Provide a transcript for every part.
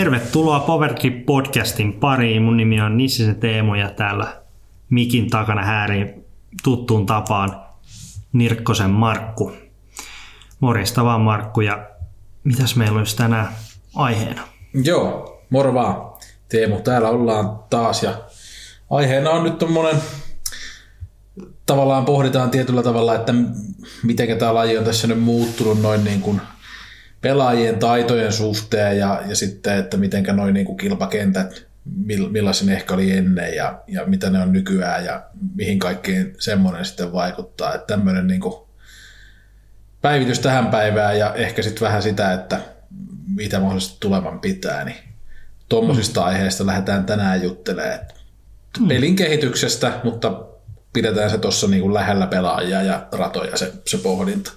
Tervetuloa Powertrip podcastin pariin. Mun nimi on Nissisen Teemu ja täällä mikin takana hääriin tuttuun tapaan Nirkkosen Markku. Morjesta vaan Markku ja mitäs meillä olisi tänään aiheena? Joo, moro vaan. Teemu, täällä ollaan taas ja aiheena on nyt tommonen, tavallaan pohditaan tietyllä tavalla, että miten tämä laji on tässä nyt muuttunut noin niin kuin pelaajien taitojen suhteen ja, ja sitten, että miten noin niin kuin kilpakentät, millaisen ehkä oli ennen ja, ja mitä ne on nykyään ja mihin kaikkeen semmoinen sitten vaikuttaa. Että tämmöinen niin kuin päivitys tähän päivään ja ehkä sitten vähän sitä, että mitä mahdollisesti tulevan pitää, niin tuommoisista mm. aiheista lähdetään tänään juttelemaan. Mm. Pelin kehityksestä, mutta pidetään se tuossa niin lähellä pelaajia ja ratoja se, se pohdinta.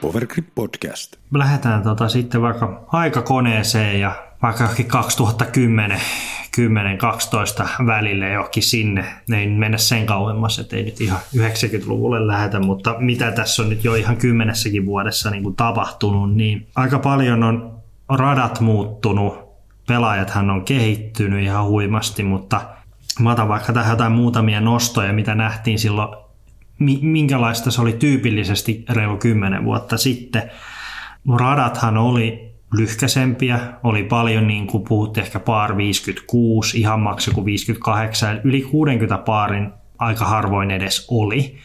Powergrip Podcast. Lähdetään tota sitten vaikka aikakoneeseen ja vaikka 2010 10-12 välille johonkin sinne. Ei mennä sen kauemmas, että ei nyt ihan 90-luvulle lähetä, mutta mitä tässä on nyt jo ihan kymmenessäkin vuodessa niin kuin tapahtunut, niin aika paljon on radat muuttunut, pelaajathan on kehittynyt ihan huimasti, mutta mä otan vaikka tähän jotain muutamia nostoja, mitä nähtiin silloin, minkälaista se oli tyypillisesti reilu 10 vuotta sitten. Radathan oli lyhkäsempiä, oli paljon niin kuin puhuttiin ehkä paar 56, ihan maksu kuin 58, yli 60 paarin aika harvoin edes oli.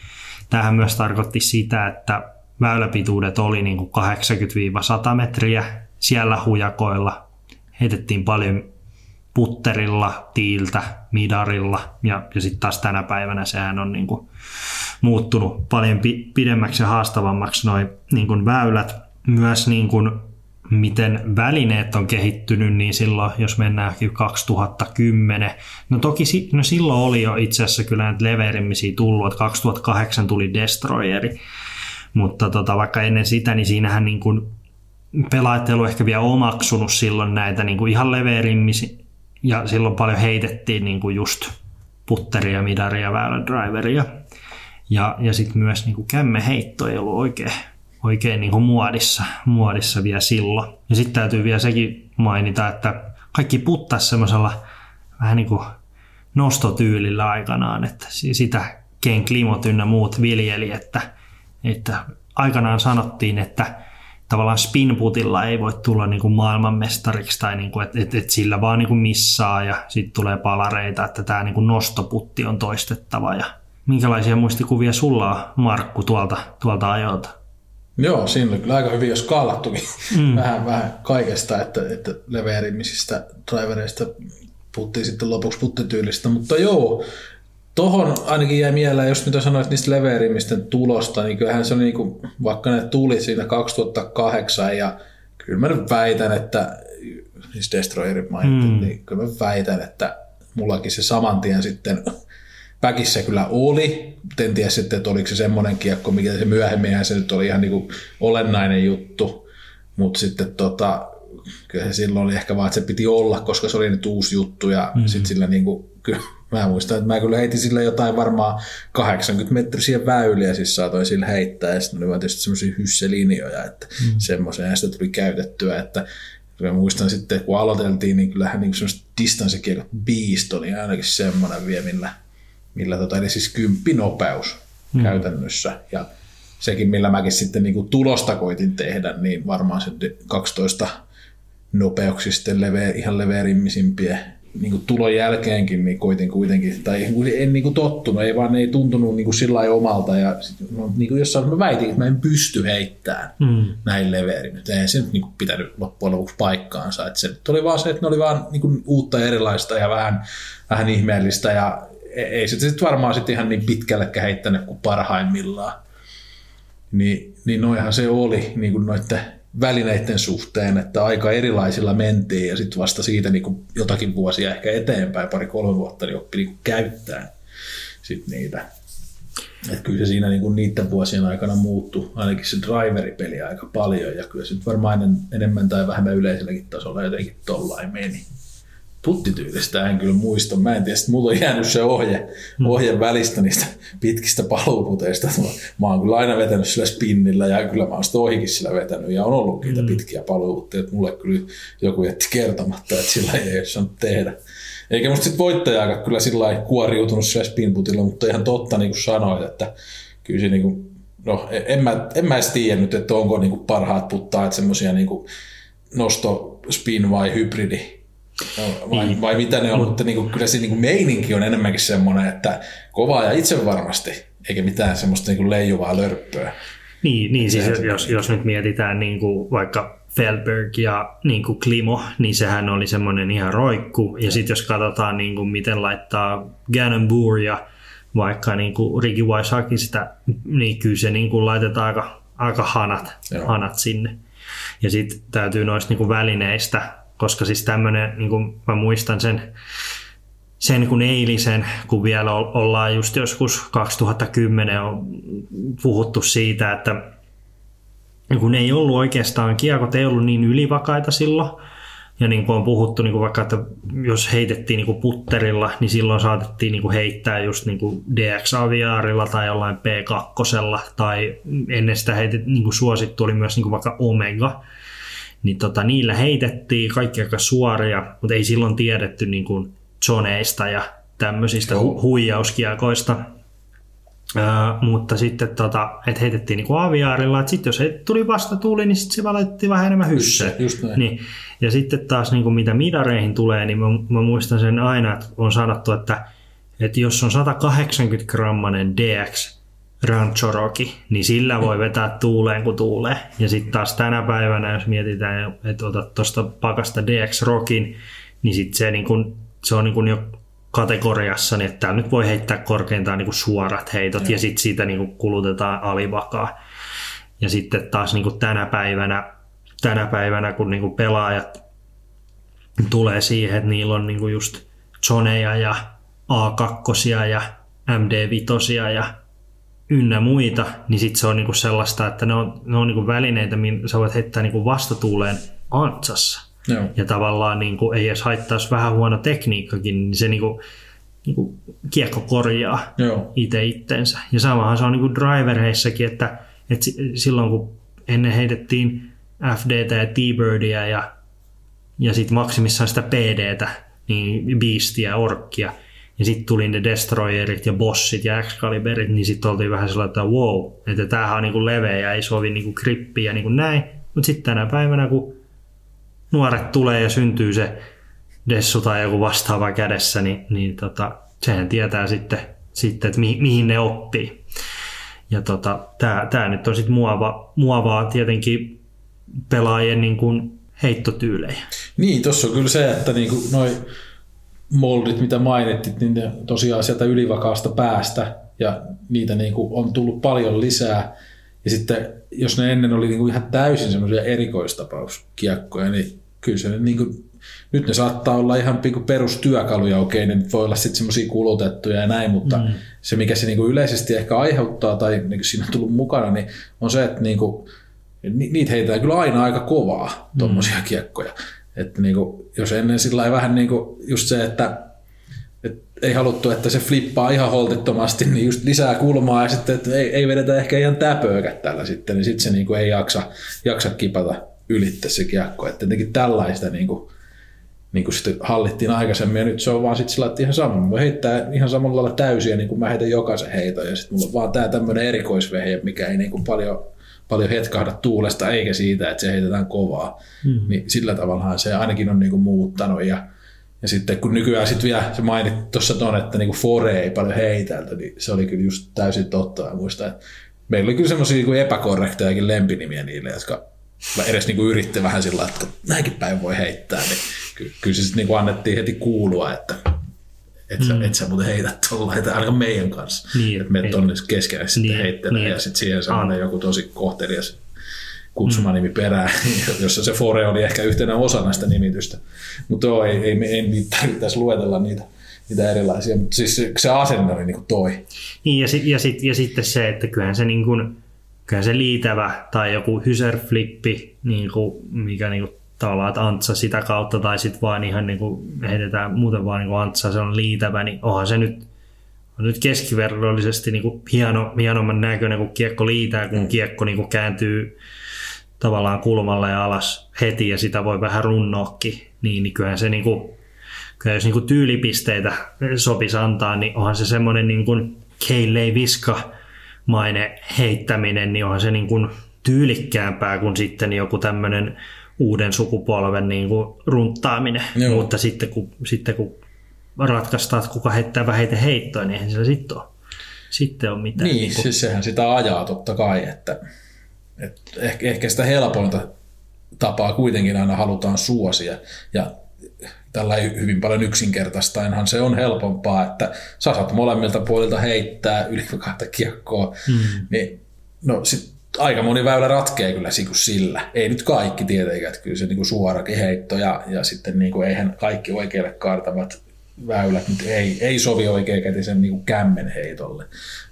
Tähän myös tarkoitti sitä, että väyläpituudet oli niin kuin 80-100 metriä siellä hujakoilla. Heitettiin paljon putterilla, tiiltä, midarilla ja, ja sitten taas tänä päivänä sehän on niin kuin muuttunut paljon pidemmäksi ja haastavammaksi noin niin väylät. Myös niin kuin miten välineet on kehittynyt, niin silloin, jos mennään 2010, no toki no silloin oli jo itse asiassa kyllä näitä leverimmisiä tullut, että 2008 tuli Destroyeri, mutta tota, vaikka ennen sitä, niin siinähän niin kuin pelaajat ei ehkä vielä omaksunut silloin näitä niin kuin ihan leverimmisiä, ja silloin paljon heitettiin niin kuin just putteria, midaria, väylädriveria, ja, ja sitten myös niin kuin kämmeheitto ei ollut oikein oikein niin kuin muodissa, muodissa vielä silloin. Ja sitten täytyy vielä sekin mainita, että kaikki puttas semmoisella vähän niin kuin nostotyylillä aikanaan, että sitä Ken Klimot ynnä muut viljeli, että, että aikanaan sanottiin, että tavallaan spinputilla ei voi tulla niin kuin maailmanmestariksi tai niin kuin, että, että, että sillä vaan niin kuin missaa ja sitten tulee palareita, että tämä niin kuin nostoputti on toistettava. Ja minkälaisia muistikuvia sulla on, Markku, tuolta, tuolta ajoilta? Joo, siinä oli kyllä aika hyvin jo skaalattukin mm. vähän, vähän kaikesta, että, että leveärimmisistä drivereista puhuttiin sitten lopuksi puttityylistä, mutta joo, Tohon ainakin jäi mieleen, jos mitä sanoit niistä leveärimmisten tulosta, niin kyllähän se oli niin kuin, vaikka ne tuli siinä 2008 ja kyllä mä nyt väitän, että siis Destroyerit mainittu, mm. niin kyllä mä väitän, että mullakin se saman tien sitten Päkissä kyllä oli. En tiedä sitten, että oliko se semmoinen kiekko, mikä se myöhemmin se nyt oli ihan niin kuin olennainen juttu. Mutta sitten tota, kyllä se silloin oli ehkä vaan, että se piti olla, koska se oli nyt uusi juttu. Ja mm-hmm. sitten sillä niin kuin, kyllä, mä muistan, että mä kyllä heitin sille jotain varmaan 80 metrisiä väyliä, siis saatoin sillä heittää. Ja sitten oli vaan tietysti semmoisia hysselinjoja, että mm-hmm. semmoisen sitä tuli käytettyä, että Mä muistan sitten, kun aloiteltiin, niin kyllähän niin semmoista distanssikiekot beast oli ainakin semmoinen vielä, millä millä tota, eli siis kymppinopeus mm. käytännössä. Ja sekin, millä mäkin sitten niin kuin tulosta koitin tehdä, niin varmaan se 12 nopeuksisten leve, ihan leveärimmisimpiä niin kuin tulon jälkeenkin niin koitin kuitenkin, tai en niin kuin tottunut, ei vaan ei tuntunut niin kuin sillä omalta, ja no, niin kuin jossain mä väitin, että mä en pysty heittämään mm. näin leveärin, että eihän se nyt niin kuin pitänyt loppujen lopuksi paikkaansa, että se oli vaan se, että ne oli vaan niin kuin uutta erilaista ja vähän, vähän ihmeellistä, ja ei se sitten varmaan sitten ihan niin pitkällekään heittänyt kuin parhaimmillaan. Niin, niin noihan se oli niin kuin noiden välineiden suhteen, että aika erilaisilla mentiin ja sitten vasta siitä niin kuin jotakin vuosia ehkä eteenpäin, pari-kolme vuotta, niin oppi niin kuin käyttää sit niitä. Et kyllä se siinä niin kuin niiden vuosien aikana muuttui, ainakin se driveripeli aika paljon ja kyllä se varmaan enemmän tai vähemmän yleiselläkin tasolla jotenkin tollain meni puttityylistä en kyllä muista. Mä en tiedä, että mulla on jäänyt se ohje, mm. ohje välistä niistä pitkistä paluuputeista. Mä oon kyllä aina vetänyt sillä spinnillä ja kyllä mä oon sitä ohikin sillä vetänyt ja on ollut niitä mm. pitkiä paluuputteja. Mulle kyllä joku jätti kertomatta, että sillä ei ole saanut tehdä. Eikä musta sit voittajaakaan kyllä sillä lailla kuoriutunut sillä spinputilla, mutta ihan totta niin kuin sanoit, että kyllä se niin kuin, no en mä, en mä edes tiedä nyt, että onko niin kuin parhaat puttaat semmoisia niin nosto, spin vai hybridi No, vai, niin. vai mitä ne on, mutta niin kuin, kyllä se niin kuin meininki on enemmänkin semmoinen, että kovaa ja itse varmasti, eikä mitään semmoista niin kuin leijuvaa lörppöä. Niin, niin siis jos, jos, jos nyt mietitään niin kuin vaikka Feldberg ja niin kuin Klimo, niin sehän oli semmoinen ihan roikku. Ja sitten jos katsotaan, niin kuin miten laittaa Gannon ja vaikka niin kuin Ricky Wysocki sitä, niin kyllä se niin kuin laitetaan aika, aika hanat, hanat sinne. Ja sitten täytyy noista niin kuin välineistä koska siis tämmöinen, niin kuin mä muistan sen, sen kun eilisen, kun vielä ollaan just joskus 2010 on puhuttu siitä, että kun ei ollut oikeastaan, kiekot ei ollut niin ylivakaita silloin, ja niin kuin on puhuttu niin kuin vaikka, että jos heitettiin niin kuin putterilla, niin silloin saatettiin niin kuin heittää just niin kuin DX-aviaarilla tai jollain P2, tai ennen sitä heitet, niin kuin suosittu oli myös niin kuin vaikka Omega, niin tota, niillä heitettiin kaikki aika suoria, mutta ei silloin tiedetty niin kuin zoneista ja tämmöisistä hu- huijauskiekoista. Uh, mutta sitten tota, et heitettiin niinku aviaarilla, että sitten jos he tuli vastatuuli, niin sitten se laitettiin vähän enemmän hysse. Niin. Ja sitten taas niinku mitä midareihin tulee, niin mä, mä muistan sen aina, että on sanottu, että, että jos on 180 grammanen DX Ranchoroki, niin sillä voi vetää tuuleen kun tuulee. Ja sitten taas tänä päivänä, jos mietitään, että otat tuosta pakasta DX Rockin, niin sitten se, niin kun, se on niin kun jo kategoriassa, niin että nyt voi heittää korkeintaan niin suorat heitot ja, ja sitten siitä niin kulutetaan alivakaa. Ja sitten taas niin tänä päivänä, tänä päivänä, kun niin pelaajat tulee siihen, että niillä on niin just zoneja ja A2 ja MD5 ja ynnä muita, niin sitten se on niinku sellaista, että ne on, ne on niinku välineitä, millä sä voit heittää niinku vastatuuleen antsassa. Joo. Ja tavallaan niinku, ei edes haittaisi vähän huono tekniikkakin, niin se niinku, niinku kiekko korjaa itse itteensä. Ja samahan se on niinku driverheissäkin, että, että silloin kun ennen heitettiin FDT ja T-Birdia ja, ja sitten maksimissaan sitä PDtä, niin Beastia, Orkkia, ja sitten tuli ne Destroyerit ja Bossit ja Excaliberit, niin sitten oltiin vähän sellainen, että wow, että tämähän on niinku leveä ja ei sovi niinku grippiä niin kuin näin. Mutta sitten tänä päivänä, kun nuoret tulee ja syntyy se Dessu tai joku vastaava kädessä, niin, niin tota, sehän tietää sitten, sitten että mi, mihin ne oppii. Ja tota, tämä nyt on sitten muova, muovaa tietenkin pelaajien niin kuin heittotyylejä. Niin, tuossa on kyllä se, että niin kuin noi moldit, mitä mainittit, niin ne tosiaan sieltä ylivakaasta päästä ja niitä niin kuin on tullut paljon lisää. Ja sitten jos ne ennen oli niin kuin ihan täysin semmoisia erikoistapauskiekkoja, niin kyllä se niin kuin, nyt ne saattaa olla ihan niin kuin perustyökaluja, okei, ne voi olla sitten semmoisia kulutettuja ja näin, mutta mm. se mikä se niin kuin yleisesti ehkä aiheuttaa tai niin kuin siinä on tullut mukana, niin on se, että niin kuin, niitä heitetään kyllä aina aika kovaa, tuommoisia mm. kiekkoja. Että niin kuin, jos ennen sillä vähän niin kuin just se, että, ei haluttu, että se flippaa ihan holtittomasti, niin just lisää kulmaa ja sitten, että ei, ei vedetä ehkä ihan täpöökät tällä sitten, niin sitten se niin kuin ei jaksa, jaksa kipata ylittää se kiekko. Että jotenkin tällaista niin kuin, niin kuin sitten hallittiin aikaisemmin ja nyt se on vaan sitten sillä, että ihan sama. Mä heittää ihan samalla lailla täysiä, niin kuin mä heitän jokaisen heiton ja sitten mulla on vaan tämä tämmöinen erikoisvehje, mikä ei niin kuin paljon paljon hetkahda tuulesta eikä siitä, että se heitetään kovaa. Mm. Niin sillä tavalla se ainakin on niinku muuttanut. Ja, ja sitten kun nykyään sitten vielä se mainit tuossa ton, että niinku fore ei paljon heitältä, niin se oli kyllä just täysin totta. Ja muistan, että meillä oli kyllä semmoisia niinku epäkorrektejakin lempinimiä niille, jotka edes niinku yritti vähän sillä että näinkin päin voi heittää, niin kyllä, kyllä se sitten niinku annettiin heti kuulua, että et, mm. sä, et sä muuten heitä tuolla, että ainakaan meidän kanssa. Niin, että me tonne keskenään sitten niin, heittelee niin, ja sitten siihen semmoinen joku tosi kohtelias kutsumanimi mm. perään, jossa se Fore oli ehkä yhtenä osana sitä nimitystä. Mutta joo, ei, ei, ei, ei tarvitse luetella niitä, niitä erilaisia, mutta siis se asenne oli niin kuin toi. Niin ja, sit, ja, sit, ja sitten se, että kyllähän se, niin kuin, kyllähän se liitävä tai joku hyserflippi, niin kuin, mikä niin kuin tavallaan, että Antsa sitä kautta tai sitten vaan ihan niin kuin heitetään muuten vaan niin kuin Antsa, se on liitävä, niin onhan se nyt, on nyt keskiverrollisesti niin kuin hieno, hienomman näköinen, kun kiekko liitää, kun mm. kiekko niin kuin kääntyy tavallaan kulmalle ja alas heti ja sitä voi vähän runnoakin, niin, niin kyllähän se niin kuin, kyllä jos niin kuin tyylipisteitä sopisi antaa, niin onhan se semmoinen niin kuin Keilei Viska maine heittäminen, niin onhan se niin kuin tyylikkäämpää kuin sitten joku tämmöinen uuden sukupolven niin kuin runttaaminen. Joo. Mutta sitten kun, sitten kun ratkaistaan, että kuka heittää vähiten heittoa, niin eihän sillä sitten ole, sitten ole mitään. Niin, niin kuin... siis sehän sitä ajaa totta kai, että, että ehkä, ehkä sitä helpointa tapaa kuitenkin aina halutaan suosia. Ja tällä hyvin paljon yksinkertaistainhan se on helpompaa, että sä saat molemmilta puolilta heittää yli kahta kiekkoa, mm. niin no sit aika moni väylä ratkee kyllä sillä. Ei nyt kaikki tietenkään, että kyllä se niin kuin suorakin heitto ja, ja sitten niin kuin eihän kaikki oikealle kaartavat väylät nyt ei, ei sovi oikeakätisen niin kuin kämmen heitolle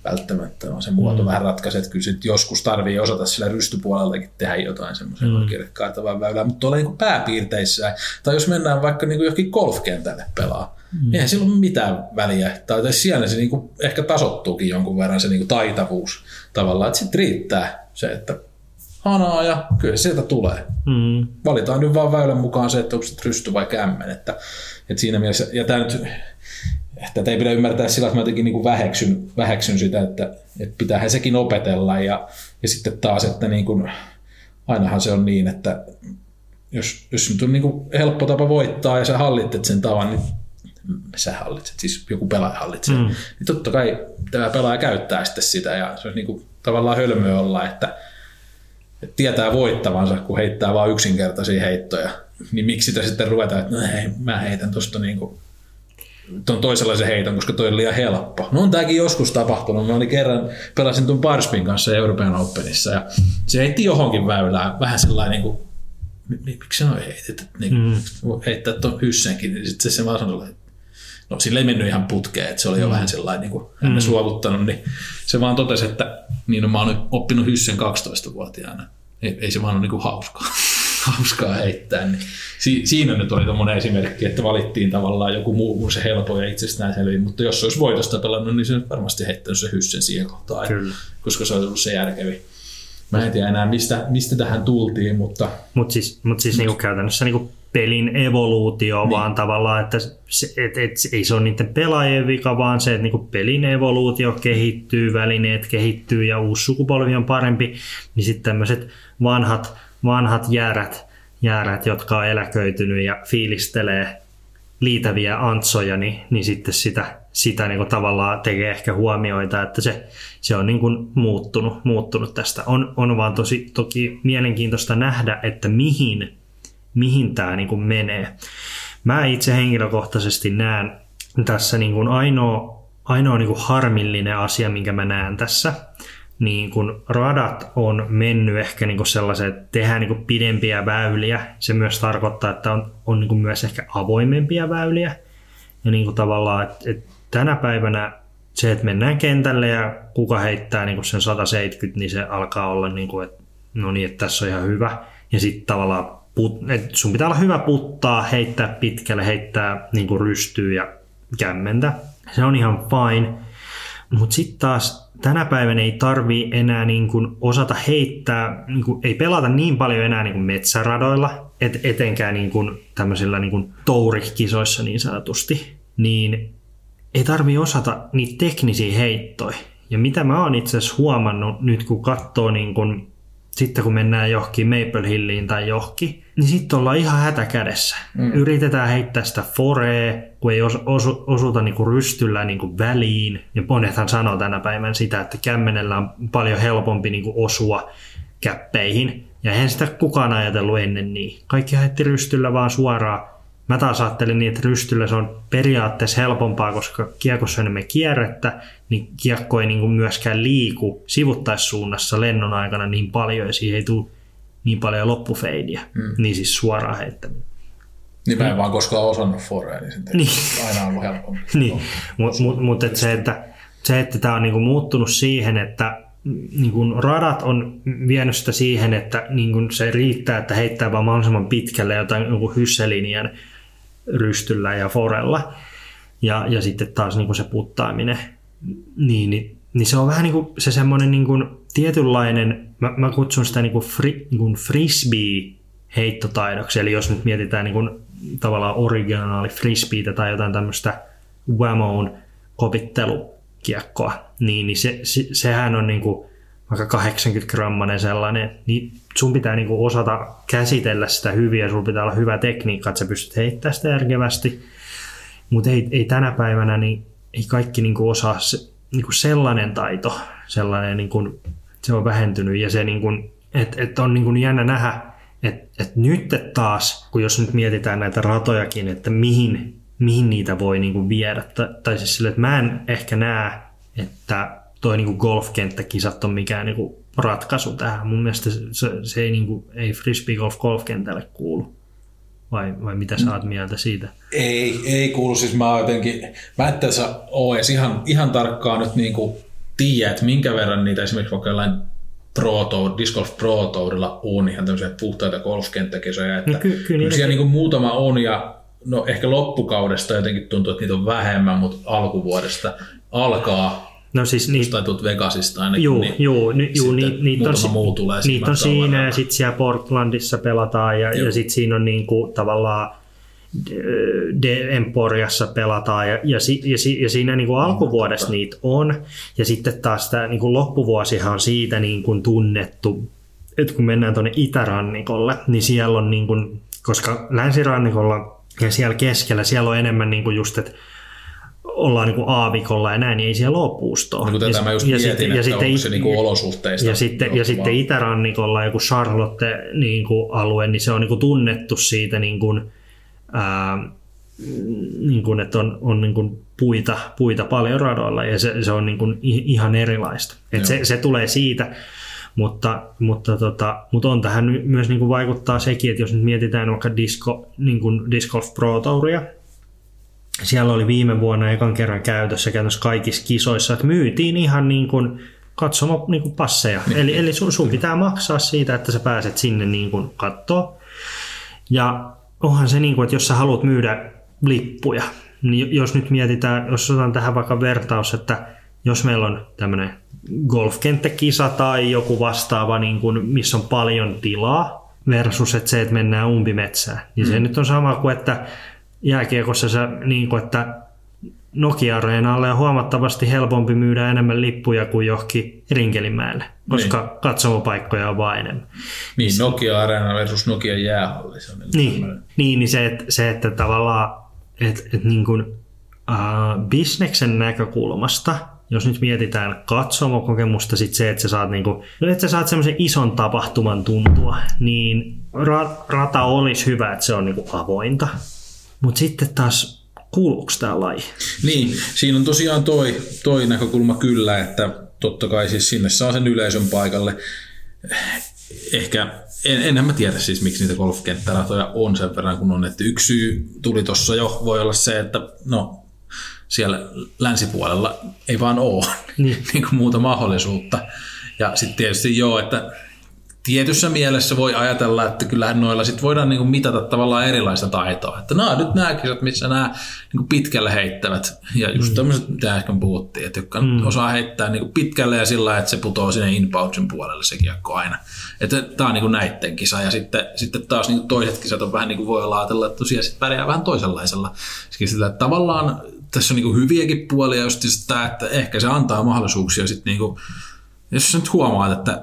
välttämättä. On se muoto mm. vähän ratkaisee, että kyllä sit joskus tarvii osata sillä rystypuoleltakin tehdä jotain semmoisen mm. oikealle kaartavan väylään, mutta tuolla niin pääpiirteissä, tai jos mennään vaikka niin kuin johonkin golfkentälle pelaa, mm. eihän sillä ole mitään väliä. Tai siellä se niin kuin ehkä tasottuukin jonkun verran se niin kuin taitavuus tavallaan, että sitten riittää se, että hanaa ja kyllä sieltä tulee. Mm. Valitaan nyt vaan väylän mukaan se, että onko se rysty vai kämmen. Että, että siinä mielessä, ja tämä nyt, tätä ei pidä ymmärtää sillä, että mä jotenkin niin kuin väheksyn, väheksyn sitä, että, että pitäähän sekin opetella ja, ja sitten taas, että niin kuin, ainahan se on niin, että jos, jos nyt on niin kuin helppo tapa voittaa ja sä hallitset sen tavan, niin sä hallitset, siis joku pelaaja hallitsee, mm. niin totta kai tämä pelaaja käyttää sitten sitä ja se on niin kuin tavallaan hölmöä olla, että, että tietää voittavansa, kun heittää vain yksinkertaisia heittoja, niin miksi sitä sitten ruvetaan, että no hei, mä heitän tuosta niin kuin tuon toisenlaisen heiton, koska toi on liian helppo. No on tämäkin joskus tapahtunut. Mä olin kerran, pelasin tuon Barspin kanssa Euroopan Openissa ja se heitti johonkin väylään vähän sellainen niin kuin, miksi se on heitetty, niin, mm. heittää tuon hyssenkin, niin sitten se vaan sanoi, että no sille ei mennyt ihan putkeen, että se oli jo mm. vähän sellainen niin kuin mm. suovuttanut, niin se vaan totesi, että niin no, mä oon oppinut hyssen 12-vuotiaana. Ei, ei se vaan ole niin kuin hauskaa, hauskaa heittää. Niin si, siinä nyt oli tuommoinen esimerkki, että valittiin tavallaan joku muu kuin se helpo ja itsestään selviin, mutta jos se olisi voitosta pelannut, niin se varmasti heittänyt se hyssen siihen kohtaan, Kyllä. koska se olisi ollut se järkevi. Mä en tiedä enää, mistä, mistä tähän tultiin, mutta... Mutta siis, mut siis niinku käytännössä niinku pelin evoluutio, niin. vaan tavallaan, että se, et, et, ei se ole niiden pelaajien vika, vaan se, että niinku pelin evoluutio kehittyy, välineet kehittyy ja uusi sukupolvi on parempi, niin sitten tämmöiset vanhat, vanhat jäärät, jäärät, jotka on eläköitynyt ja fiilistelee liitäviä antsoja, niin, niin sitten sitä, sitä niin tavallaan tekee ehkä huomioita, että se, se on niin kuin muuttunut, muuttunut tästä. On, on vaan tosi, toki mielenkiintoista nähdä, että mihin mihin tämä niin kuin menee. Mä itse henkilökohtaisesti näen tässä niin kuin ainoa, ainoa niin kuin harmillinen asia, minkä mä näen tässä, niin kun radat on mennyt ehkä niin sellaiset, että tehdään niin pidempiä väyliä. Se myös tarkoittaa, että on, on niin myös ehkä avoimempia väyliä. Ja niin tavallaan, että, että tänä päivänä se, että mennään kentälle ja kuka heittää niin sen 170, niin se alkaa olla niin kuin, että no niin, että tässä on ihan hyvä. Ja sitten tavallaan put, et sun pitää olla hyvä puttaa, heittää pitkälle, heittää niin kuin rystyy ja kämmentä. Se on ihan fine. Mutta sitten taas tänä päivänä ei tarvii enää niin kuin osata heittää, niin kuin, ei pelata niin paljon enää niin kuin metsäradoilla, et, etenkään niin kuin tämmöisillä niin kuin tourikisoissa niin sanotusti, niin ei tarvii osata niitä teknisiä heittoja. Ja mitä mä oon itse asiassa huomannut nyt, kun katsoo niin kuin sitten kun mennään johonkin Maple Hilliin tai johonkin, niin sitten ollaan ihan hätäkädessä. Mm. Yritetään heittää sitä foree, kun ei osu, osu, osuta niinku rystyllä niinku väliin. Ja monethan sanoo tänä päivänä sitä, että kämmenellä on paljon helpompi niinku osua käppeihin. Ja eihän sitä kukaan ajatellut ennen niin. Kaikki heitti rystyllä vaan suoraan Mä taas ajattelin niin, että rystyllä se on periaatteessa helpompaa, koska kiekossa on enemmän kierrettä, niin kiekko ei niin myöskään liiku sivuttaissuunnassa lennon aikana niin paljon ja siihen ei tule niin paljon loppufeidiä, hmm. niin siis suoraan heittäminen. Niin mä en vaan koskaan osannut forea, niin sen niin. aina on ollut helpompi. niin, mutta mut, mut, et se, että, se, että tämä on niinku muuttunut siihen, että niin kuin radat on vienyt sitä siihen, että niin kuin se riittää, että heittää vaan mahdollisimman pitkälle jotain niin hysselinian rystyllä ja forella. Ja, ja sitten taas niin kuin se puttaaminen, niin, niin, niin se on vähän niin kuin se semmoinen niin kuin tietynlainen, mä, mä kutsun sitä niin kuin, fri, niin kuin frisbee heittotaidoksi, eli jos nyt mietitään niin kuin tavallaan originaali frisbeetä tai jotain tämmöistä Whammoon kopittelukiekkoa, niin, niin se, se, sehän on niin kuin vaikka 80 grammanen sellainen, niin sun pitää niin kuin osata käsitellä sitä hyvin ja sulla pitää olla hyvä tekniikka, että sä pystyt heittämään sitä järkevästi. Mutta ei, ei tänä päivänä, niin ei kaikki niin kuin osaa se, niin kuin sellainen taito, sellainen niin kuin, se on vähentynyt ja se niin kuin, että et on niin kuin jännä nähdä, että et nyt taas, kun jos nyt mietitään näitä ratojakin, että mihin, mihin niitä voi niin kuin viedä, tai, tai siis sille, että mä en ehkä näe, että toi niin golfkenttäkisat on mikään niin kuin ratkaisu tähän. Mun mielestä se, se ei, niin kuin, ei frisbee golf golfkentälle kuulu. Vai, vai mitä sä oot mieltä siitä? Ei, ei kuulu. Siis mä jotenkin, mä et tässä ole edes ihan, ihan tarkkaan nyt niin kuin tiedä, että minkä verran niitä esimerkiksi vaikka jollain Pro Tour, Disc Golf Pro Tourilla on ihan tämmöisiä puhtaita golfkenttäkisoja. Että no, ky- kyllä siellä niin kuin muutama on ja no ehkä loppukaudesta jotenkin tuntuu, että niitä on vähemmän, mutta alkuvuodesta alkaa No siis niin, tai tuut Vegasista ainakin, juu, niin juu, ni, juu, ni, niitä on, muu tulee niitä on siinä ja sitten siellä Portlandissa pelataan ja, ja sitten siinä on niin kuin, tavallaan De Emporiassa pelataan ja, ja, ja, ja siinä niin kuin alkuvuodessa niitä on. Ja sitten taas tämä niin kuin loppuvuosihan on siitä niin kuin tunnettu, että kun mennään tuonne itärannikolle, niin siellä on niin kuin, koska länsirannikolla ja siellä keskellä siellä on enemmän niin kuin just, että ollaan niin kuin aavikolla ja näin, niin ei siellä ole puustoa. No, tätä ja, mä just ja mietin, sitten, ja sitten, onko se niin kuin olosuhteista. Ja sitten, ja sitten itärannikolla joku Charlotte niin kuin alue, niin se on niin kuin tunnettu siitä, niin kuin, ää, niin kuin, että on, on niin kuin puita, puita paljon radoilla ja se, se on niin kuin ihan erilaista. Et se, se tulee siitä, mutta, mutta, tota, mutta on tähän myös niin kuin vaikuttaa sekin, että jos nyt mietitään vaikka disco, niin kuin Disc Golf Pro Touria, siellä oli viime vuonna ekan kerran käytössä käytössä kaikissa kisoissa, että myytiin ihan niin kuin katsomo niin kuin passeja. Niin. Eli, eli sun, sun pitää maksaa siitä, että sä pääset sinne niin kuin kattoon. Ja onhan se niin kuin, että jos sä haluat myydä lippuja, niin jos nyt mietitään, jos otetaan tähän vaikka vertaus, että jos meillä on tämmöinen golfkenttäkisa tai joku vastaava, niin kuin, missä on paljon tilaa, versus että se, että mennään umpimetsään, niin se mm. nyt on sama kuin, että jääkiekossa se, niin kuin, että Nokia-areenalle on huomattavasti helpompi myydä enemmän lippuja kuin johonkin Rinkelinmäelle, koska niin. katsomopaikkoja on vain enemmän. Niin, Nokia-areena versus Nokia jäähalli. Se on niin, niin, niin se, että, se, että tavallaan että, että niin kuin, uh, bisneksen näkökulmasta, jos nyt mietitään katsomokokemusta, sit se, että sä saat, niin kuin, no, että sä saat semmoisen ison tapahtuman tuntua, niin ra- rata olisi hyvä, että se on niin kuin avointa mutta sitten taas kuuluuko tämä laji? Niin, siinä on tosiaan toi, toi näkökulma kyllä, että totta kai siis sinne saa sen yleisön paikalle. Ehkä, en, enhän mä tiedä siis miksi niitä golfkenttäratoja on sen verran kun on, että yksi syy tuli tuossa jo, voi olla se, että no siellä länsipuolella ei vaan ole niin. niin kuin muuta mahdollisuutta. Ja sitten tietysti joo, että tietyssä mielessä voi ajatella, että kyllähän noilla sit voidaan niinku mitata tavallaan erilaista taitoa. Että nämä nyt nämä kisat, missä nämä niinku pitkälle heittävät. Ja just mm. tämmöiset, mitä äsken puhuttiin, että jotka mm. osaa heittää niinku pitkälle ja sillä että se putoo sinne inboundsin puolelle se kiekko aina. Että tämä on niinku näitten kisa. Ja sitten, sitten taas niinku toiset kisat on vähän niin kuin voi olla ajatella, että tosiaan sit pärjää vähän toisenlaisella. Sillä, että tavallaan tässä on niinku hyviäkin puolia just sitä, että ehkä se antaa mahdollisuuksia sitten niinku, jos sä nyt huomaat, että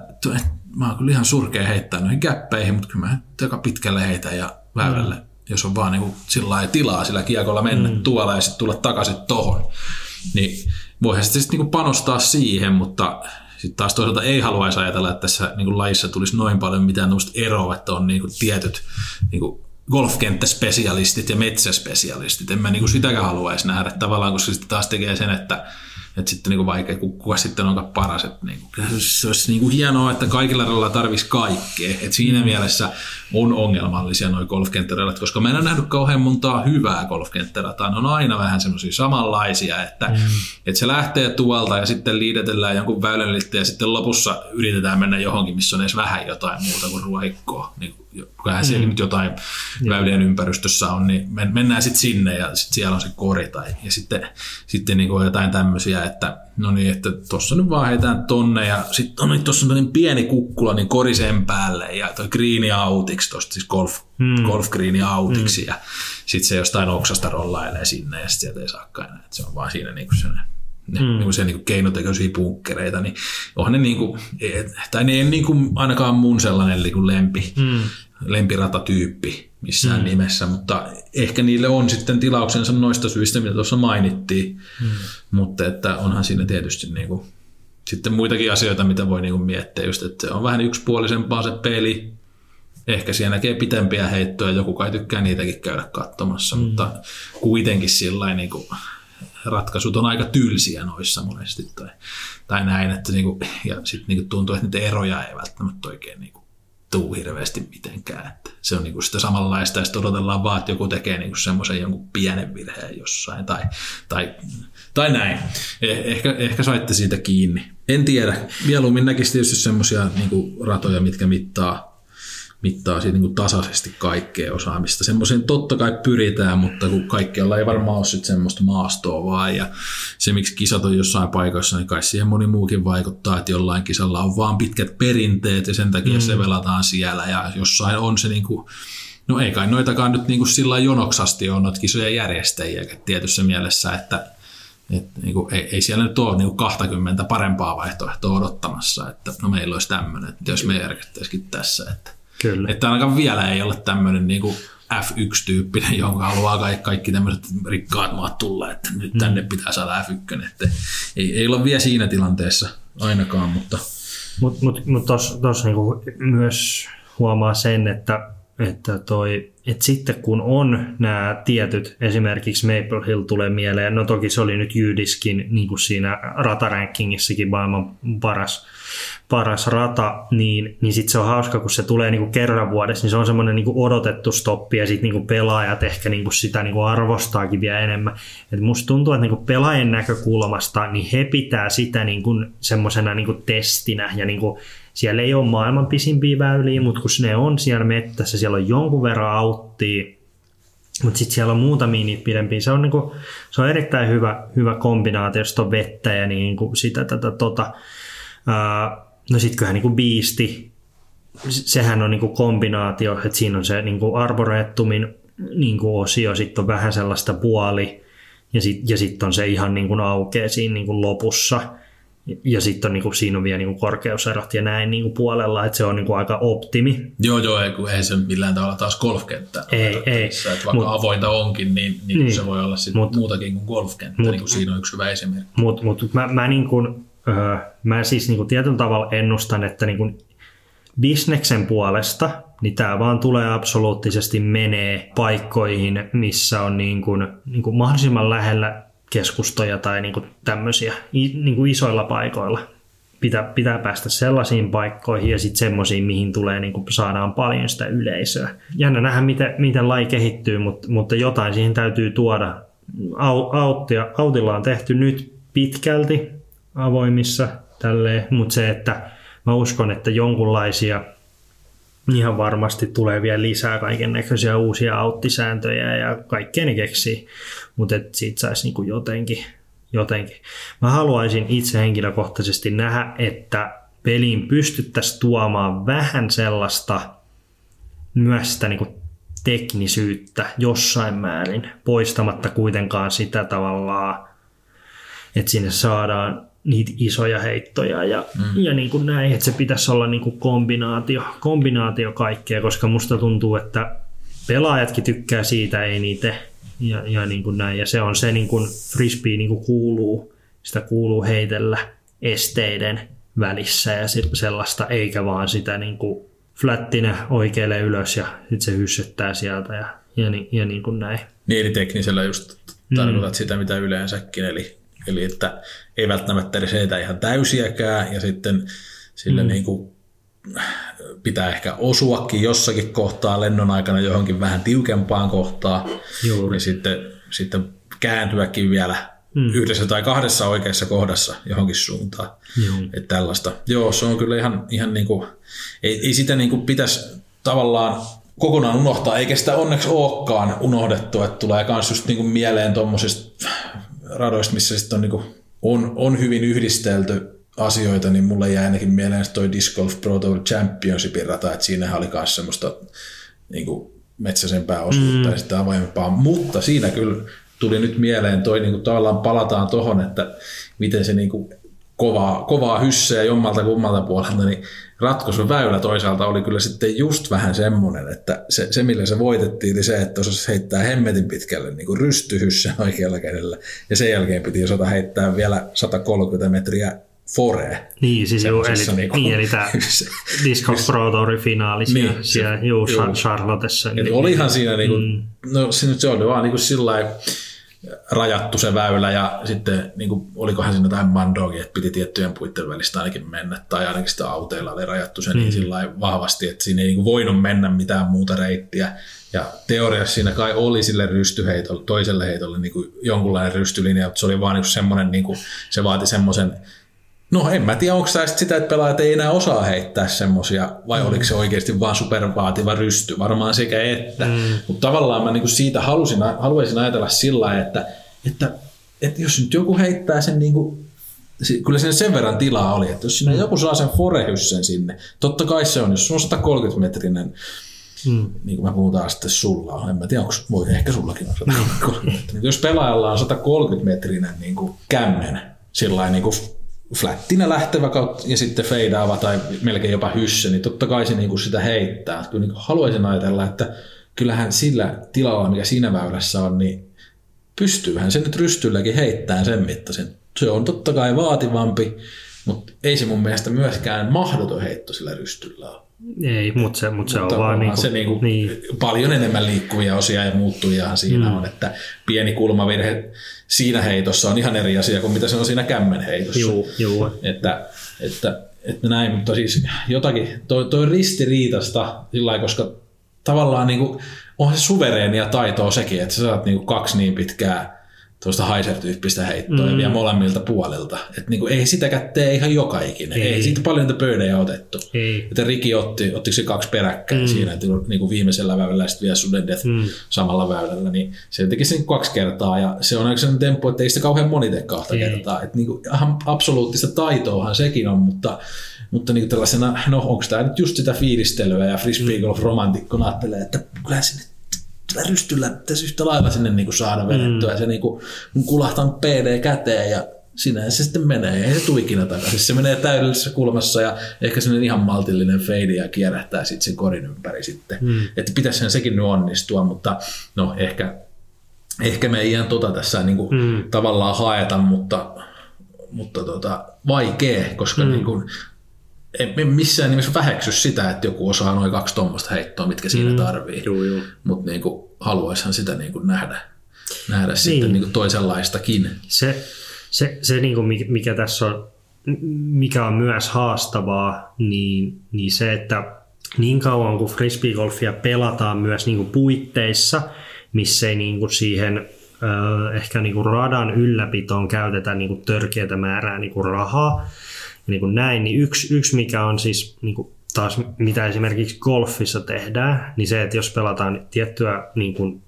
mä oon kyllä ihan surkea heittää noihin käppeihin, mutta kyllä mä aika pitkälle heitän ja väylälle, mm. jos on vaan niin sillä tilaa sillä kiekolla mennä mm. tuolla ja sitten tulla takaisin tohon. Niin voihan sitten sit niin panostaa siihen, mutta sitten taas toisaalta ei haluaisi ajatella, että tässä niin lajissa tulisi noin paljon mitään eroa, että on niin tietyt niin golfkenttäspesialistit ja metsäspesialistit. En mä niin sitäkään haluaisi nähdä tavallaan, koska sitten taas tekee sen, että että sitten niin vaikea, kuka sitten onkaan paras. Että niin kuin, se olisi niin kuin hienoa, että kaikilla radoilla tarvisi kaikkea. Että siinä mm. mielessä on ongelmallisia nuo golfkenttäradat, koska mä en ole nähnyt kauhean montaa hyvää golfkenttärataa. Ne on aina vähän semmoisia samanlaisia, että, mm. että se lähtee tuolta ja sitten liidetellään jonkun väylän ja sitten lopussa yritetään mennä johonkin, missä on edes vähän jotain muuta kuin ruoikkoa. Niin, kyllähän siellä mm. nyt jotain mm. väylien ympäristössä on, niin mennään sitten sinne ja sitten siellä on se kori tai, ja sitten, sitten niin kuin jotain tämmöisiä, että no niin, että tuossa nyt vaan heitään tonne ja sitten on no niin, tuossa on pieni kukkula niin kori sen päälle ja toi greeni autiksi, tuosta siis golf, hmm. golf greeni autiksi hmm. ja sitten se jostain oksasta rollailee sinne ja sitten sieltä ei saakaan enää, että se on vaan siinä niin kuin sellainen ne, mm. niin niin keinotekoisia punkkereita, niin onhan ne, niin kuin, tai ne ei niin kuin ainakaan mun sellainen niin kuin lempi, mm. lempiratatyyppi missään mm. nimessä, mutta ehkä niille on sitten tilauksensa noista syistä, mitä tuossa mainittiin, mm. mutta että onhan siinä tietysti niin kuin, sitten muitakin asioita, mitä voi niin kuin miettiä, just, että se on vähän yksipuolisempaa se peli, ehkä siellä näkee pitempiä heittoja, joku kai tykkää niitäkin käydä katsomassa, mm. mutta kuitenkin sillä niin kuin, ratkaisut on aika tylsiä noissa monesti tai, tai näin, että niinku, ja sitten niinku tuntuu, että niitä eroja ei välttämättä oikein niinku tuu hirveästi mitenkään. Että se on niinku sitä samanlaista ja sitten odotellaan vaan, että joku tekee niinku semmoisen jonkun pienen virheen jossain tai, tai, tai näin. Eh, ehkä, ehkä saitte siitä kiinni. En tiedä. Mieluummin näkisi tietysti semmoisia niinku ratoja, mitkä mittaa mittaa siitä niin tasaisesti kaikkea osaamista. Semmoiseen totta kai pyritään, mutta kun kaikkialla ei varmaan ole sitten semmoista maastoa vaan. Ja se, miksi kisat on jossain paikoissa, niin kai siihen moni muukin vaikuttaa, että jollain kisalla on vaan pitkät perinteet ja sen takia mm. se velataan siellä. Ja jossain on se niin kuin, no ei kai noitakaan nyt niin kuin sillä jonoksasti ole noita kisojen järjestäjiä tietyssä mielessä, että et, niin kuin, ei, ei siellä nyt ole niin kuin 20 parempaa vaihtoehtoa odottamassa, että no meillä olisi tämmöinen, että jos me järjestäisikin tässä, että Kyllä. Että ainakaan vielä ei ole tämmöinen niin kuin F1-tyyppinen, jonka haluaa kaikki, kaikki tämmöiset rikkaat maat tulla, että nyt mm. tänne pitää saada F1. Että ei, ei ole vielä siinä tilanteessa ainakaan, mutta... Mutta mut, mut tuossa niinku myös huomaa sen, että, että toi et sitten kun on nämä tietyt, esimerkiksi Maple Hill tulee mieleen, no toki se oli nyt Jydiskin niin kuin siinä ratarankingissakin maailman paras, paras rata, niin, niin sitten se on hauska, kun se tulee niin kuin kerran vuodessa, niin se on semmoinen niin odotettu stoppi ja sitten niin pelaajat ehkä niin kuin sitä niin kuin arvostaakin vielä enemmän. Et musta tuntuu, että niin kuin pelaajien näkökulmasta niin he pitää sitä niin kuin semmoisena niin kuin testinä ja niin kuin siellä ei ole maailman pisimpiä väyliä, mutta kun ne on siellä mettässä, siellä on jonkun verran auttia, mutta sitten siellä on muutamia niitä pidempiä. Se on, niinku, se on erittäin hyvä, hyvä kombinaatio, jos on vettä ja niinku sitä tätä tota. No sitten kyllähän niinku biisti, sehän on niinku kombinaatio, että siinä on se niinku arboreettumin niinku osio, sitten on vähän sellaista puoli ja sitten ja sit on se ihan niinku aukea siinä niinku lopussa – ja sitten on, niin kuin, siinä on vielä niin kuin korkeuserot ja näin niin kuin puolella, että se on niin kuin aika optimi. Joo, joo, ei, ei se millään tavalla taas golfkenttä. Ei, ei. Että vaikka mut, avointa onkin, niin, niin, niin se voi olla sit mut, muutakin kuin golfkenttä, mut, niin kuin siinä on yksi hyvä esimerkki. Mutta mut, mä, mä, niin kuin, öö, mä siis niin kuin tietyllä tavalla ennustan, että niin kuin bisneksen puolesta, niin tämä vaan tulee absoluuttisesti menee paikkoihin, missä on niin kuin, niin kuin mahdollisimman lähellä keskustoja tai niin kuin tämmöisiä niin kuin isoilla paikoilla. Pitää, pitää päästä sellaisiin paikkoihin ja sitten semmoisiin, mihin tulee, niin kuin saadaan paljon sitä yleisöä. Jännä nähdä, miten, miten laji kehittyy, mutta, mutta jotain siihen täytyy tuoda. Auttia, autilla on tehty nyt pitkälti avoimissa tälleen, mutta se, että mä uskon, että jonkunlaisia – ihan varmasti tulee vielä lisää kaiken näköisiä uusia auttisääntöjä ja kaikkea ne keksii, mutta siitä saisi niin jotenkin, jotenkin. Mä haluaisin itse henkilökohtaisesti nähdä, että peliin pystyttäisiin tuomaan vähän sellaista myös sitä niin teknisyyttä jossain määrin, poistamatta kuitenkaan sitä tavallaan, että sinne saadaan niitä isoja heittoja ja, mm. ja niin kuin näin, että se pitäisi olla niin kuin kombinaatio, kombinaatio kaikkea, koska musta tuntuu, että pelaajatkin tykkää siitä eniten ja, ja niin kuin näin, ja se on se niin kuin frisbee niin kuin kuuluu, sitä kuuluu heitellä esteiden välissä ja sellaista, eikä vaan sitä niin kuin flättinä oikealle ylös ja sitten se hyssyttää sieltä ja, ja, ja niin kuin näin. Niin, eli teknisellä just tarkoitat mm. sitä, mitä yleensäkin, eli eli että ei välttämättä edes heitä ihan täysiäkään ja sitten sille mm. niin kuin pitää ehkä osuakin jossakin kohtaa lennon aikana johonkin vähän tiukempaan kohtaan Juuri. ja sitten, sitten kääntyäkin vielä mm. yhdessä tai kahdessa oikeassa kohdassa johonkin suuntaan. Että tällaista. Joo, se on kyllä ihan, ihan niin kuin, ei, ei sitä niin kuin pitäisi tavallaan kokonaan unohtaa, eikä sitä onneksi olekaan unohdettu, että tulee myös just niin kuin mieleen tuommoisista radoista, missä sitten on, niin kuin, on, on hyvin yhdistelty asioita, niin mulle jäi ainakin mieleen toi Disc Golf Pro Tour Championshipin rata, että siinähän oli myös semmoista niin kuin metsäsempää osuutta mm. ja sitä avoimempaa, mutta siinä kyllä tuli nyt mieleen toi, niin kuin tavallaan palataan tohon, että miten se niin kuin kovaa, kovaa hysseä jommalta kummalta puolelta, niin ratkaisuväylä toisaalta oli kyllä sitten just vähän semmoinen, että se, se millä se voitettiin, oli se, että osasi heittää hemmetin pitkälle niin kuin rystyhyssen oikealla kädellä, ja sen jälkeen piti osata heittää vielä 130 metriä fore. Niin, siis juu, eli, niin, kuin, niin, eli tämä Disc Pro Tour finaali siellä, niin, siellä juu, juu. Charlottessa. Eli niin, olihan siinä, niin kuin, mm. no se oli vaan niin kuin sillä rajattu se väylä ja sitten niin kuin, olikohan siinä jotain mandogia, että piti tiettyjen puitteiden välistä ainakin mennä tai ainakin sitä autoilla oli rajattu se niin mm. niin sillä vahvasti, että siinä ei niin kuin, voinut mennä mitään muuta reittiä. Ja teoriassa siinä kai oli sille rystyheitolle, toiselle heitolle niin kuin jonkunlainen rystylinja, mutta se oli vaan niin semmoinen, niin kuin, se vaati semmoisen No en mä tiedä, onko tämä sitä, että pelaajat ei enää osaa heittää semmoisia, vai mm. oliko se oikeasti vaan supervaativa rysty, varmaan sekä että. Mm. Mutta tavallaan mä niinku siitä halusin, haluaisin ajatella sillä että, että, että jos nyt joku heittää sen niinku, kyllä sen sen verran tilaa oli, että jos sinne mm. joku saa sen forehyssen sinne, totta kai se on, jos on 130 metrinen, Mm. Niin kuin mä puhutaan sitten sulla, en mä tiedä, onko, voi ehkä sullakin on 130 metrinen. Jos pelaajalla on 130 metrinen niin kuin kämmen, sillä niin kuin flättinä lähtevä kautta ja sitten feidaava tai melkein jopa hysse, niin totta kai se niin kuin sitä heittää. Kyllä niin haluaisin ajatella, että kyllähän sillä tilalla, mikä siinä väylässä on, niin pystyyhän se nyt rystylläkin heittämään sen mittaisen. Se on totta kai vaativampi, mutta ei se mun mielestä myöskään mahdoton heitto sillä rystyllä ole. Ei, mutta se, mut se mutta on vaan niin kuin, se niin kuin niin. paljon enemmän liikkuvia osia ja muuttujia siinä mm. on, että pieni kulmavirhe siinä heitossa on ihan eri asia kuin mitä se on siinä kämmen heitossa. Juu, juu. Että, että, että näin, mutta siis jotakin, toi, toi ristiriitasta sillä koska tavallaan niin kuin, on se suvereenia taitoa sekin, että sä saat niin kuin kaksi niin pitkää tuosta Heiser-tyyppistä heittoa mm. ja vielä molemmilta puolilta. Et niinku, ei sitäkään tee ihan joka ikinen. Ei, ei siitä paljon niitä pöydejä otettu. Ei. Että Riki otti, ottiko se kaksi peräkkäin mm. siinä, että niinku viimeisellä väylällä ja sitten vielä Sudden Death mm. samalla väylällä, niin se teki sen kaksi kertaa ja se on aika sellainen temppu, että ei sitä kauhean moni tee kahta ei. kertaa. Että niinku, ihan absoluuttista taitoahan sekin on, mutta mutta niin tällaisena, no onko tämä nyt just sitä fiilistelyä ja frisbee golf romantikkona ajattelee, että kyllä sinne rystyllä tässä yhtä lailla sinne niin kuin saada vedettyä. Mm. Se niin kuin, kun kulahtaa PD käteen ja sinä se sitten menee. Ei se tule ikinä takaisin. Se menee täydellisessä kulmassa ja ehkä sellainen ihan maltillinen fade ja kierrähtää sitten sen korin ympäri sitten. Mm. Että pitäisi sekin nyt onnistua, mutta no ehkä, ehkä me ei ihan tota tässä niin kuin mm. tavallaan haeta, mutta, mutta tota, vaikea, koska mm. niin kuin, en missään nimessä väheksy sitä, että joku osaa noin kaksi tuommoista heittoa, mitkä siinä mm. tarvii. Mutta niin haluaisihan sitä niin kuin nähdä, nähdä niin. sitten niin kuin toisenlaistakin. Se, se, se niin kuin mikä tässä on, mikä on myös haastavaa, niin, niin se, että niin kauan kuin frisbeegolfia pelataan myös niin kuin puitteissa, missä ei niin kuin siihen ehkä niin kuin radan ylläpitoon käytetä niin kuin törkeätä määrää niin kuin rahaa, niin kuin näin, niin yksi, yksi mikä on siis niin kuin taas mitä esimerkiksi golfissa tehdään, niin se, että jos pelataan tiettyä niin kuin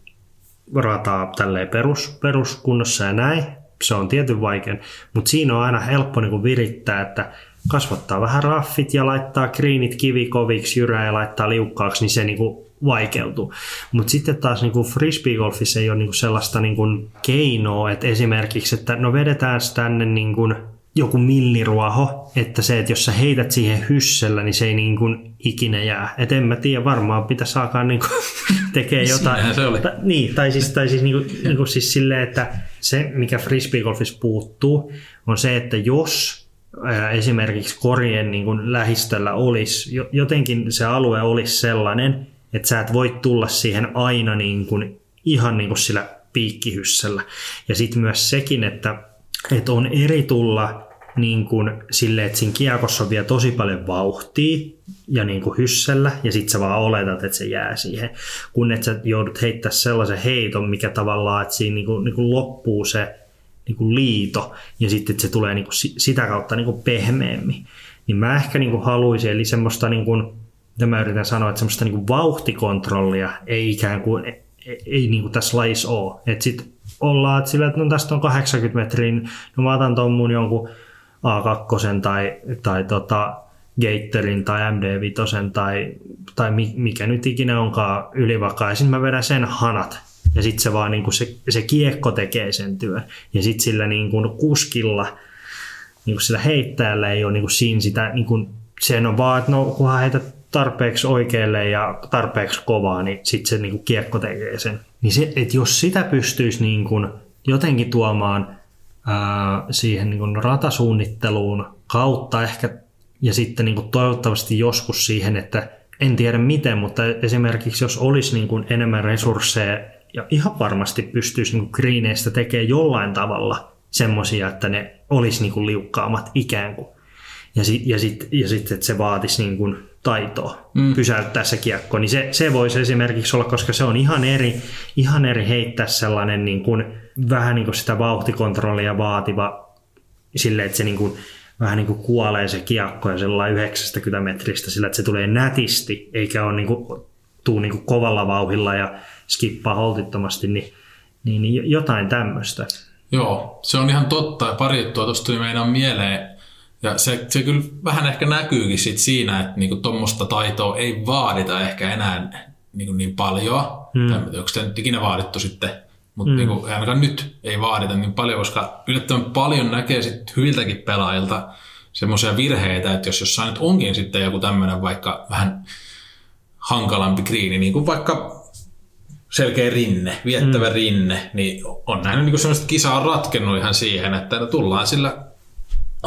rataa tälleen perus, peruskunnossa ja näin, se on tietyn vaikein, mutta siinä on aina helppo niin kuin virittää, että kasvattaa vähän raffit ja laittaa greenit kivikoviksi, jyrää ja laittaa liukkaaksi, niin se niin kuin vaikeutuu. Mutta sitten taas niin kuin frisbeegolfissa ei ole niin kuin sellaista niin kuin keinoa, että esimerkiksi, että no vedetään tänne niin kuin joku milliruoho, että se, että jos sä heität siihen hyssellä, niin se ei niin kuin ikinä jää. Et en mä tiedä, varmaan pitäisi alkaa niin kuin tekee jotain. se oli. Ta, niin, tai siis, tai siis, niin kuin, niin kuin siis silleen, että se, mikä frisbeegolfissa puuttuu, on se, että jos esimerkiksi korien niin kuin lähistöllä olisi, jotenkin se alue olisi sellainen, että sä et voi tulla siihen aina niin kuin, ihan niin kuin sillä piikkihyssällä. Ja sitten myös sekin, että että on eri tulla niin kuin sille, että siinä kiekossa on vielä tosi paljon vauhtia ja niin kuin hyssellä, ja sitten sä vaan oletat, että se jää siihen, kun että sä joudut heittää sellaisen heiton, mikä tavallaan, että siinä niin kuin, niin kuin loppuu se niin kuin liito, ja sitten että se tulee niin kuin sitä kautta niin kuin pehmeämmin. Niin mä ehkä niin kuin haluaisin, eli semmoista, niin kuin, mitä mä yritän sanoa, että semmoista niin kuin vauhtikontrollia ei ikään kuin, ei, ei niin kuin tässä lajissa ole. Että sitten ollaan, että sillä, että no tästä on 80 metriä, no mä otan tuon mun jonkun A2 tai, tai tota, Gaterin tai MD5 tai, tai mikä nyt ikinä onkaan ylivakaisin, mä vedän sen hanat ja sitten se vaan niin kuin se, se kiekko tekee sen työn. Ja sitten sillä niin kuin kuskilla, niin kuin sillä heittäjällä ei ole niin kuin siinä sitä, niin kuin, sen on vaan, että no kunhan heitä tarpeeksi oikealle ja tarpeeksi kovaa, niin sitten se niin kuin kiekko tekee sen. Niin se, että jos sitä pystyisi niin kuin jotenkin tuomaan ää, siihen niin kuin ratasuunnitteluun kautta ehkä ja sitten niin kuin toivottavasti joskus siihen, että en tiedä miten, mutta esimerkiksi jos olisi niin kuin enemmän resursseja ja ihan varmasti pystyisi niin greeneistä tekemään jollain tavalla semmoisia, että ne olisi niin kuin liukkaamat ikään kuin. Ja sitten ja sit, ja sit, että se vaatisi niin kuin taitoa mm. pysäyttää se kiekko, niin se, se voisi esimerkiksi olla, koska se on ihan eri, ihan eri heittää sellainen niin kuin, vähän niin kuin sitä vauhtikontrollia vaativa silleen, että se niin kuin, vähän niin kuin kuolee se kiekko ja sellainen 90 metristä sillä, että se tulee nätisti, eikä ole niin kuin, tuu niin kuin kovalla vauhilla ja skippaa holtittomasti, niin, niin, niin jotain tämmöistä. Joo, se on ihan totta. Ja pari juttua tuosta tuli meidän mieleen. Ja se, se kyllä vähän ehkä näkyykin sit siinä, että niinku tuommoista taitoa ei vaadita ehkä enää niinku niin paljon. Hmm. onko sitä nyt ikinä vaadittu sitten, mutta mm. niinku, ainakaan nyt ei vaadita niin paljon, koska yllättävän paljon näkee sit hyviltäkin pelaajilta semmoisia virheitä, että jos jossain nyt onkin sitten joku tämmöinen vaikka vähän hankalampi kriini, niin kuin vaikka selkeä rinne, viettävä mm. rinne, niin on näin niin semmoista kisaa ratkennut ihan siihen, että tullaan sillä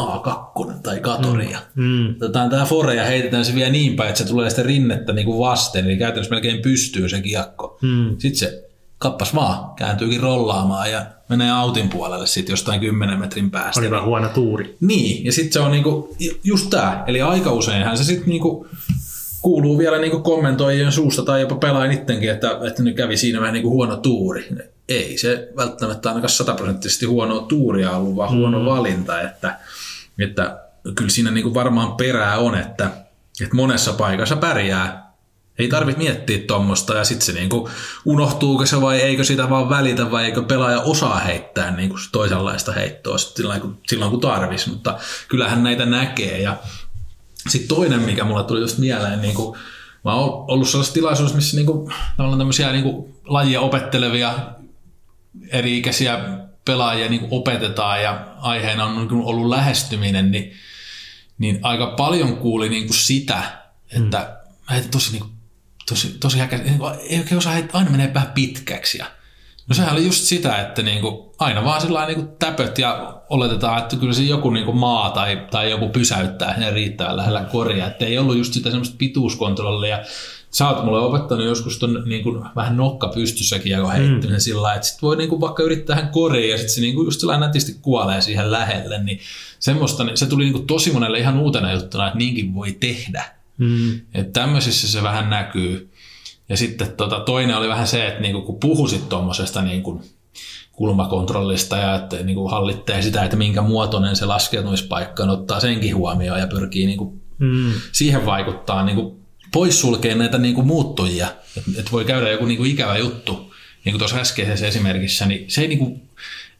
A2 tai katoria. Mm. mm. Otetaan tämä fore ja heitetään se vielä niin päin, että se tulee sitä rinnettä niin kuin vasten, eli käytännössä melkein pystyy se kiekko. Mm. Sitten se kappas vaan, kääntyykin rollaamaan ja menee autin puolelle sitten jostain 10 metrin päästä. Oli vähän huono tuuri. Niin, ja sitten se on niinku, just tämä, eli aika useinhan se sitten niinku kuuluu vielä niin kommentoijien suusta tai jopa pelaajan ittenkin, että, että nyt kävi siinä vähän niin huono tuuri. Ei se välttämättä ainakaan sataprosenttisesti huono tuuria ollut, vaan huono mm. valinta. Että, että kyllä siinä niin varmaan perää on, että, että monessa paikassa pärjää. Ei tarvitse miettiä tuommoista ja sitten se niinku unohtuuko se vai eikö sitä vaan välitä vai eikö pelaaja osaa heittää niinku toisenlaista heittoa silloin kun, silloin kun tarvisi, mutta kyllähän näitä näkee ja sitten toinen, mikä mulle tuli just mieleen, niin kuin, mä oon ollut sellaisessa tilaisuudessa, missä niin kuin, tavallaan tämmöisiä niin kuin, lajia opettelevia eri-ikäisiä pelaajia niin kuin opetetaan ja aiheena on niin kuin, ollut lähestyminen, niin, niin aika paljon kuuli niin kuin sitä, että mm. tosi, niin kuin, tosi, tosi häkä, niin kuin, ei oikein osaa, että aina menee vähän pitkäksi ja No sehän oli just sitä, että niinku, aina vaan sillä niinku täpöt ja oletetaan, että kyllä se joku niinku maa tai, tai joku pysäyttää sen riittävän lähellä koria. Että ei ollut just sitä semmoista pituuskontrollia. Sä oot mulle opettanut joskus ton niinku, vähän nokka pystyssäkin ja heittämisen mm. sillä että sit voi niinku, vaikka yrittää hän koriin ja sitten se niinku, just sillä nätisti kuolee siihen lähelle. Niin semmoista, niin se tuli niinku, tosi monelle ihan uutena juttuna, että niinkin voi tehdä. Mm. Että tämmöisissä se vähän näkyy. Ja sitten tota, toinen oli vähän se, että niinku, kun puhuisit tuommoisesta niinku, kulmakontrollista ja että niinku, hallittee sitä, että minkä muotoinen se laskeutumispaikka on, ottaa senkin huomioon ja pyrkii niinku, mm. siihen vaikuttaa niinku, poissulkee näitä niinku, muuttujia. Että et voi käydä joku niinku, ikävä juttu, niin kuin tuossa äskeisessä esimerkissä, niin se ei niinku,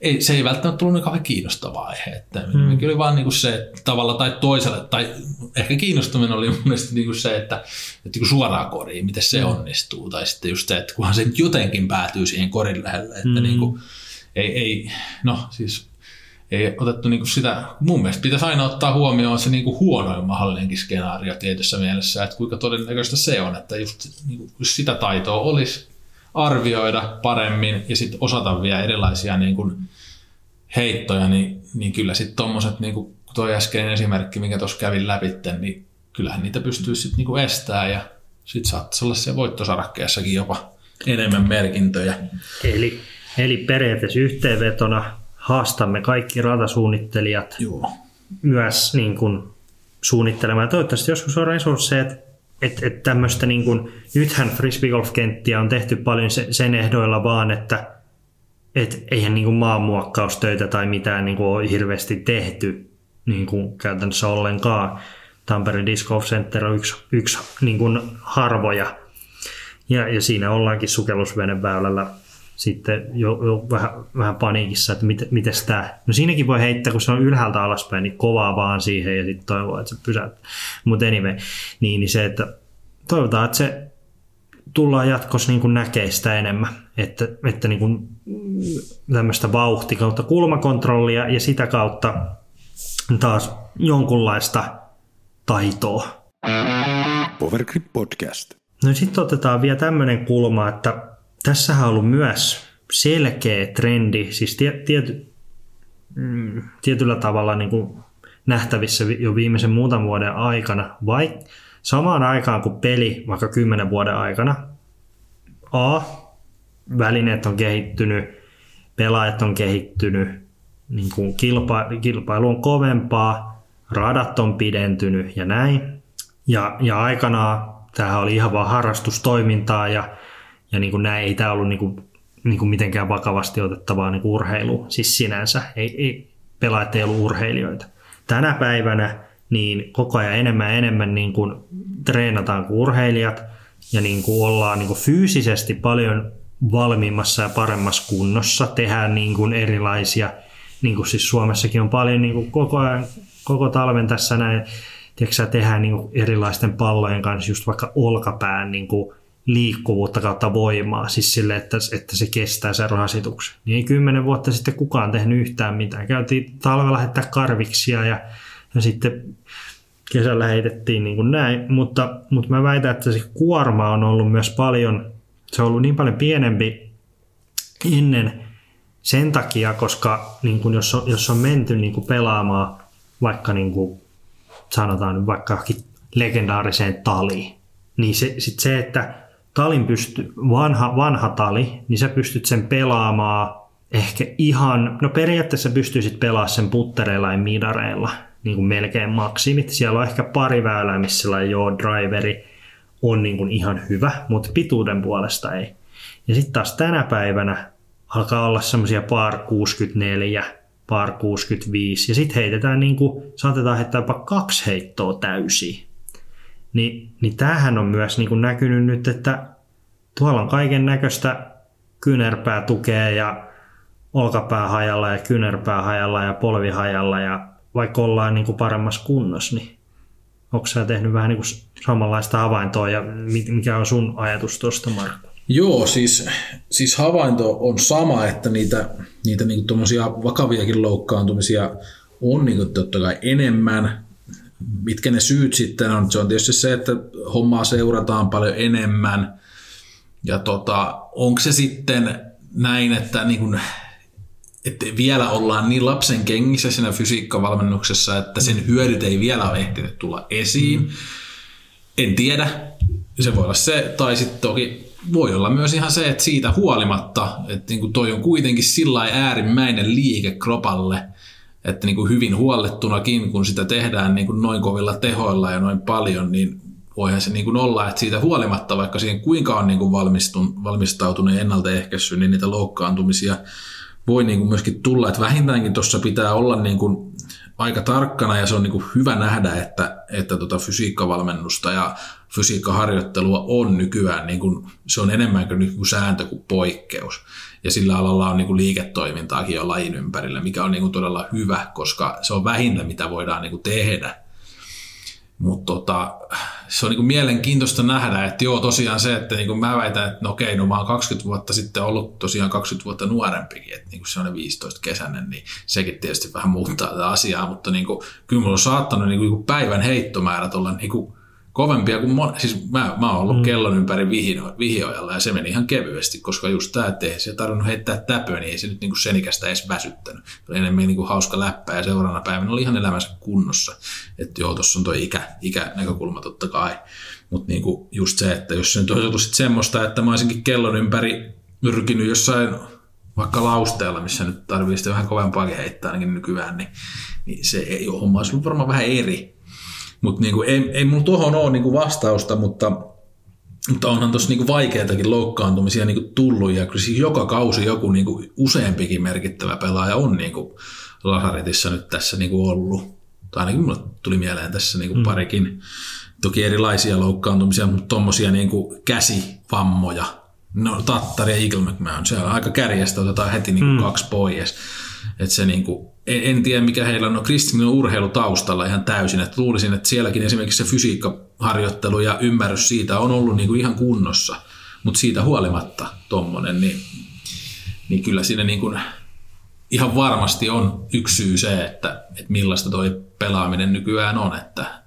ei, se ei välttämättä tullut niin kauhean kiinnostava aihe. Että mm. Kyllä vaan niin kuin se tavalla tai toisella, tai ehkä kiinnostuminen oli mun mielestä niin kuin se, että, että niin suoraan koriin, miten se mm. onnistuu. Tai sitten just se, että kunhan se nyt jotenkin päätyy siihen korin lähelle. Että mm. niin kuin, ei, ei, no siis ei otettu niin kuin sitä, mun mielestä pitäisi aina ottaa huomioon se niin kuin huonoin mahdollinenkin skenaario tietyssä mielessä, että kuinka todennäköistä se on, että just niin kuin, jos sitä taitoa olisi, arvioida paremmin ja sitten osata vielä erilaisia niin kuin heittoja, niin, niin kyllä sitten tuommoiset, niin kuin tuo äskeinen esimerkki, mikä tuossa kävin läpi, niin kyllähän niitä pystyy sitten niin estämään ja sitten saattaisi olla siellä voittosarakkeessakin jopa enemmän merkintöjä. Eli, eli periaatteessa yhteenvetona haastamme kaikki ratasuunnittelijat Joo. myös niin kuin, suunnittelemaan. Toivottavasti joskus on resursseja, että et tämmöistä niin kuin, nythän frisbeegolf-kenttiä on tehty paljon sen ehdoilla vaan, että et eihän niin kuin maanmuokkaustöitä tai mitään niin kuin ole hirveästi tehty niin kuin käytännössä ollenkaan. Tampere Disc Golf Center on yksi, yksi niin kuin harvoja. Ja, ja siinä ollaankin sukellusveneväylällä sitten jo, jo vähän, vähän paniikissa, että mit, miten tämä... No siinäkin voi heittää, kun se on ylhäältä alaspäin, niin kovaa vaan siihen ja sitten toivoa, että se pysäyttää. Mutta anyway, niin, niin se, että toivotaan, että se tullaan jatkossa niin kuin näkee sitä enemmän, että, että niin kuin tämmöistä vauhti kautta kulmakontrollia ja sitä kautta taas jonkunlaista taitoa. Powergrip Podcast. No sitten otetaan vielä tämmöinen kulma, että tässä on ollut myös selkeä trendi, siis tiety, mm, tietyllä tavalla niin kuin nähtävissä jo viimeisen muutaman vuoden aikana, vai samaan aikaan kuin peli vaikka kymmenen vuoden aikana, A, välineet on kehittynyt, pelaajat on kehittynyt, niin kuin kilpa, kilpailu on kovempaa, radat on pidentynyt ja näin. Ja, ja aikanaan tämähän oli ihan vaan harrastustoimintaa ja ja niin kuin näin, ei tämä ollut niin kuin, niin kuin mitenkään vakavasti otettavaa niin kuin urheilu, siis sinänsä. Ei, ei, pelaajat ei ollut urheilijoita. Tänä päivänä niin koko ajan enemmän ja enemmän niin kuin treenataan kuin urheilijat ja niin kuin ollaan niin kuin fyysisesti paljon valmiimmassa ja paremmassa kunnossa. Tehdään niin kuin erilaisia, niin kuin siis Suomessakin on paljon niin kuin koko ajan, koko talven tässä näin, tiedätkö, tehdään niin kuin erilaisten pallojen kanssa just vaikka olkapään niin kuin liikkuvuutta kautta voimaa, siis sille, että, että se kestää sen rasituksen. Niin ei kymmenen vuotta sitten kukaan tehnyt yhtään mitään. Käytiin talvella heittää karviksia ja, ja sitten kesällä heitettiin niin kuin näin, mutta, mutta mä väitän, että se kuorma on ollut myös paljon, se on ollut niin paljon pienempi ennen sen takia, koska niin kuin jos, on, jos on menty niin kuin pelaamaan vaikka niin kuin, sanotaan vaikka legendaariseen taliin, niin se, sit se, että talin pysty, vanha, vanha tali, niin sä pystyt sen pelaamaan ehkä ihan, no periaatteessa pystyisit pelaamaan sen puttereilla ja midareilla niin kuin melkein maksimit. Siellä on ehkä pari väylää, missä joo driveri on niin kuin ihan hyvä, mutta pituuden puolesta ei. Ja sitten taas tänä päivänä alkaa olla semmoisia par 64, par 65 ja sitten heitetään niin kuin, saatetaan heittää jopa kaksi heittoa täysiä. Niin, niin tämähän on myös niin kuin näkynyt nyt, että tuolla on kaiken näköistä kynerpää tukea ja olkapää hajalla ja kynerpää hajalla ja polvi hajalla ja vaikka ollaan niin kuin paremmassa kunnossa, niin onko sä tehnyt vähän niin kuin samanlaista havaintoa ja mikä on sun ajatus tuosta Markku? Joo, siis, siis havainto on sama, että niitä, niitä niin vakaviakin loukkaantumisia on niin totta kai enemmän, mitkä ne syyt sitten on, se on tietysti se, että hommaa seurataan paljon enemmän. Ja tota, onko se sitten näin, että, niin kun, että vielä ollaan niin lapsen kengissä siinä fysiikkavalmennuksessa, että sen hyödyt ei vielä ole ehtinyt tulla esiin. Mm. En tiedä. Se voi olla se, tai sitten toki voi olla myös ihan se, että siitä huolimatta, että niin kuin toi on kuitenkin sillä äärimmäinen liike kropalle – että niin kuin hyvin huollettunakin, kun sitä tehdään niin kuin noin kovilla tehoilla ja noin paljon, niin voihan se niin kuin olla, että siitä huolimatta, vaikka siihen kuinka on niin kuin valmistautunut ja ennaltaehkäissyt, niin niitä loukkaantumisia voi niin kuin myöskin tulla, että vähintäänkin tuossa pitää olla niin kuin aika tarkkana ja se on niin kuin hyvä nähdä, että, että tota fysiikkavalmennusta ja fysiikkaharjoittelua on nykyään, niin kuin, se on enemmän kuin, niin kuin sääntö kuin poikkeus ja sillä alalla on niin kuin liiketoimintaakin jo lajin ympärillä, mikä on niin kuin todella hyvä, koska se on vähintä, mitä voidaan niin kuin tehdä. Mutta tota, se on niin kuin mielenkiintoista nähdä, että joo tosiaan se, että niin kuin mä väitän, että no okei, no mä oon 20 vuotta sitten ollut tosiaan 20 vuotta nuorempikin, että niin kuin se on 15 kesäinen, niin sekin tietysti vähän muuttaa tätä asiaa, mutta niin kuin, kyllä mulla on saattanut niin kuin päivän heittomäärät olla niin kuin kovempia kuin mon... siis mä, mä oon ollut mm. kellon ympäri vihino, vihiojalla ja se meni ihan kevyesti, koska just tämä, että ei se tarvinnut heittää täpöä, niin ei se nyt niinku senikästä edes väsyttänyt. Se oli enemmän niinku hauska läppä ja seuraavana päivänä oli ihan elämänsä kunnossa. Että joo, tuossa on tuo ikä, ikänäkökulma totta kai. Mutta niinku just se, että jos se nyt olisi ollut sit semmoista, että mä olisinkin kellon ympäri nyrkinyt jossain vaikka lausteella, missä nyt tarvii sitten vähän kovempaakin heittää ainakin nykyään, niin, niin se ei ole homma olisi varmaan vähän eri. Mutta niinku, ei, ei mulla tuohon ole niinku vastausta, mutta, mutta onhan tuossa niinku vaikeitakin loukkaantumisia niinku tullut ja kyllä siis joka kausi joku niinku useampikin merkittävä pelaaja on niinku Lasaretissa nyt tässä niinku ollut. Tai ainakin mulle tuli mieleen tässä niinku mm. parikin. Toki erilaisia loukkaantumisia, mutta tuommoisia niinku käsivammoja. No Tattari ja Eagle McMahon, se on aika kärjestä, otetaan heti niinku mm. kaksi pois. Et se niinku, en, en tiedä mikä heillä on, no Kristin urheilu taustalla ihan täysin, että luulisin, että sielläkin esimerkiksi se fysiikkaharjoittelu ja ymmärrys siitä on ollut niinku ihan kunnossa, mutta siitä huolimatta tuommoinen, niin, niin kyllä siinä niinku, ihan varmasti on yksi syy se, että, että millaista toi pelaaminen nykyään on, että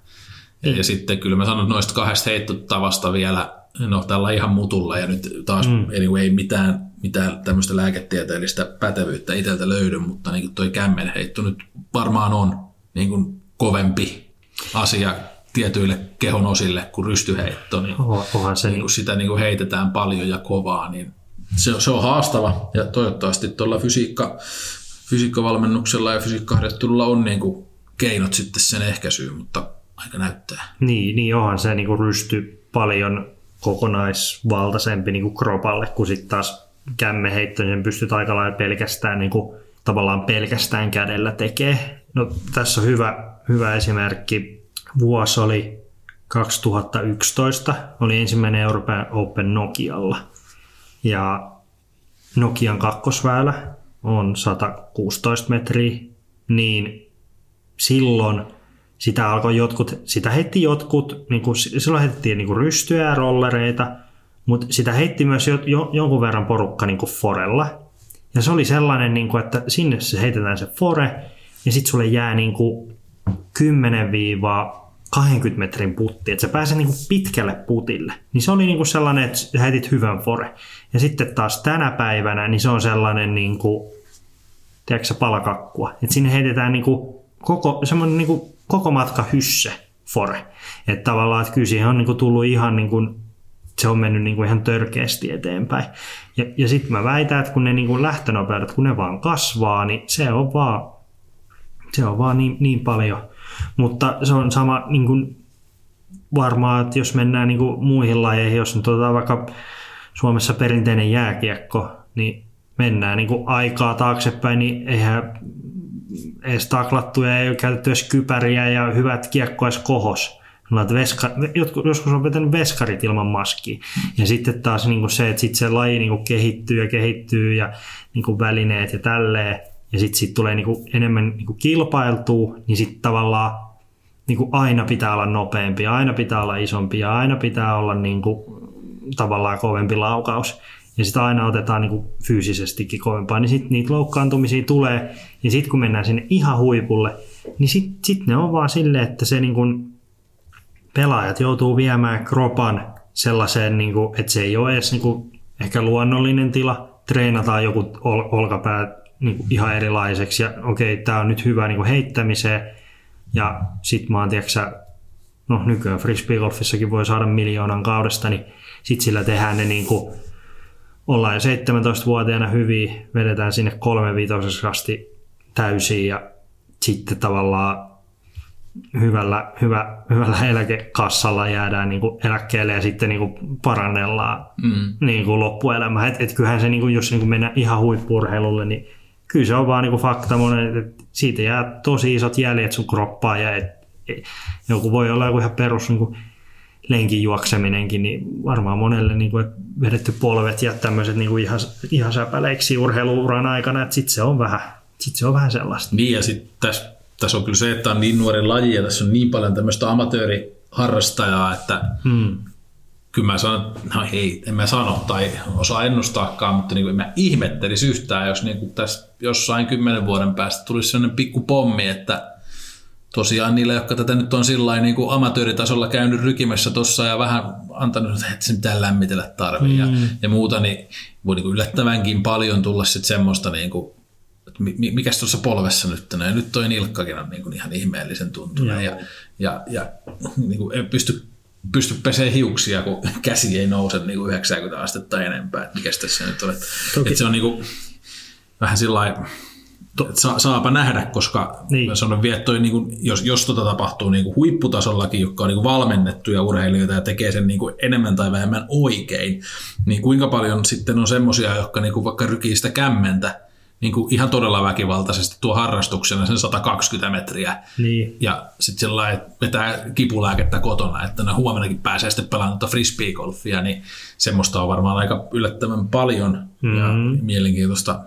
ja, ja sitten kyllä mä sanon noista kahdesta heittotavasta vielä, no tällä ihan mutulla ja nyt taas mm. anyway, mitään, mitään tämmöistä lääketieteellistä pätevyyttä itseltä löydy, mutta niin toi kämmenheitto nyt varmaan on niin kuin kovempi asia tietyille kehon osille kuin rystyheitto, niin, Onhan se niin kuin sitä niin kuin heitetään paljon ja kovaa, niin se, se on haastava ja toivottavasti tuolla fysiikka, fysiikkavalmennuksella ja fysiikkaharjoittelulla on niin kuin keinot sitten sen ehkäisyyn, mutta aika näyttää. Niin, niin onhan se niin kuin rysty paljon kokonaisvaltaisempi niin kuin kropalle, kun sitten taas kämmeheitto, niin pystyt aika lailla pelkästään niin kuin, tavallaan pelkästään kädellä tekee. No, tässä on hyvä, hyvä esimerkki. Vuosi oli 2011, oli ensimmäinen Euroopan Open Nokialla. Ja Nokian kakkosväylä on 116 metriä, niin silloin sitä alkoi jotkut, sitä heitti jotkut, niin kuin, silloin heitettiin niin kuin rystyjä ja rollereita, mutta sitä heitti myös jo, jo, jonkun verran porukka niin kuin forella. Ja se oli sellainen, niin kuin, että sinne se heitetään se fore, ja sitten sulle jää niin kuin 10-20 metrin putti, että se pääsee niin kuin pitkälle putille. Niin se oli niin kuin sellainen, että heitit hyvän fore. Ja sitten taas tänä päivänä, niin se on sellainen niin kuin, tiedätkö palakakkua. Että sinne heitetään niin kuin koko, semmoinen niin kuin koko matka hysse fore. Että tavallaan, että kyllä siihen on niin kuin tullut ihan niin kuin, se on mennyt niin kuin ihan törkeästi eteenpäin. Ja, ja sitten mä väitän, että kun ne niin kuin lähtönopeudet, kun ne vaan kasvaa, niin se on vaan, se on vaan niin, niin paljon. Mutta se on sama niin kuin varmaan, että jos mennään niin kuin muihin lajeihin, jos nyt otetaan vaikka Suomessa perinteinen jääkiekko, niin mennään niin kuin aikaa taaksepäin, niin eihän edes taklattuja, ei ole käytetty edes kypäriä ja hyvät kiekko edes Veska, jotkut, joskus on vetänyt veskarit ilman maskia. Ja sitten taas niin kuin se, että sit se laji niin kuin kehittyy ja kehittyy ja niin kuin välineet ja tälleen. Ja sitten sit tulee niin kuin enemmän niin kuin kilpailtua, niin sitten tavallaan niin kuin aina pitää olla nopeampi, aina pitää olla isompi ja aina pitää olla niin kuin, tavallaan kovempi laukaus ja sitten aina otetaan niin kuin fyysisestikin kovempaa, niin sitten niitä loukkaantumisia tulee, ja sitten kun mennään sinne ihan huipulle, niin sitten sit ne on vaan silleen, että se niin kuin pelaajat joutuu viemään kropan sellaiseen, niin kuin, että se ei ole edes niin kuin ehkä luonnollinen tila, treenataan joku ol- olkapää niin kuin ihan erilaiseksi, ja okei, okay, tämä on nyt hyvä niin kuin heittämiseen, ja sitten mä oon, tiedätkö, no nykyään frisbeegolfissakin voi saada miljoonan kaudesta, niin sitten sillä tehdään ne niin kuin ollaan jo 17-vuotiaana hyviä, vedetään sinne kolme asti täysiin ja sitten tavallaan hyvällä, hyvä, hyvällä eläkekassalla jäädään niin kuin eläkkeelle ja sitten niin kuin parannellaan mm. niin kuin loppuelämä. Et, et kyllähän se, niin kuin, jos niin kuin mennään ihan huippurheilulle, niin kyllä se on vaan niin kuin fakta monen, että siitä jää tosi isot jäljet sun kroppaan ja et, et, joku voi olla joku ihan perus niin kuin lenkin juokseminenkin, niin varmaan monelle niin kuin, vedetty polvet ja tämmöiset niin kuin ihan, ihan säpäleiksi urheiluuran aikana, että sitten se on vähän, sit se on vähän sellaista. Niin ja sitten tässä, tässä on kyllä se, että on niin nuori laji ja tässä on niin paljon tämmöistä amatööriharrastajaa, että hmm. kyllä mä sanon, no hei, en mä sano tai osaa ennustaakaan, mutta niin kuin mä ihmettelisi yhtään, jos niin kuin tässä jossain kymmenen vuoden päästä tulisi sellainen pikku pommi, että tosiaan niille, jotka tätä nyt on sillä niin kuin amatööritasolla käynyt rykimässä tuossa ja vähän antanut, että se mitään lämmitellä tarvii mm. ja, ja muuta, niin voi niin kuin yllättävänkin paljon tulla sitten semmoista, niin kuin, että mikä tuossa polvessa nyt, ja nyt toi nilkkakin on niin kuin ihan ihmeellisen tuntunut ja, ja, ja niin kuin ei pysty pysty pesee hiuksia, kun käsi ei nouse niin kuin 90 astetta enempää. Että mikä tässä nyt on. Että, että se on niin kuin, vähän sillä Sa, saapa nähdä, koska niin. sanon vielä, toi, niin kuin, jos, jos tota tapahtuu niin kuin huipputasollakin, jotka on niin kuin valmennettuja urheilijoita ja tekee sen niin kuin enemmän tai vähemmän oikein, niin kuinka paljon sitten on semmoisia, jotka niin kuin vaikka rykii sitä kämmentä niin kuin ihan todella väkivaltaisesti tuo harrastuksena sen 120 metriä. Niin. Ja sitten sellainen vetää kipulääkettä kotona, että ne huomennakin pääsee sitten pelaamaan frisbee-golfia, niin semmoista on varmaan aika yllättävän paljon mm-hmm. ja mielenkiintoista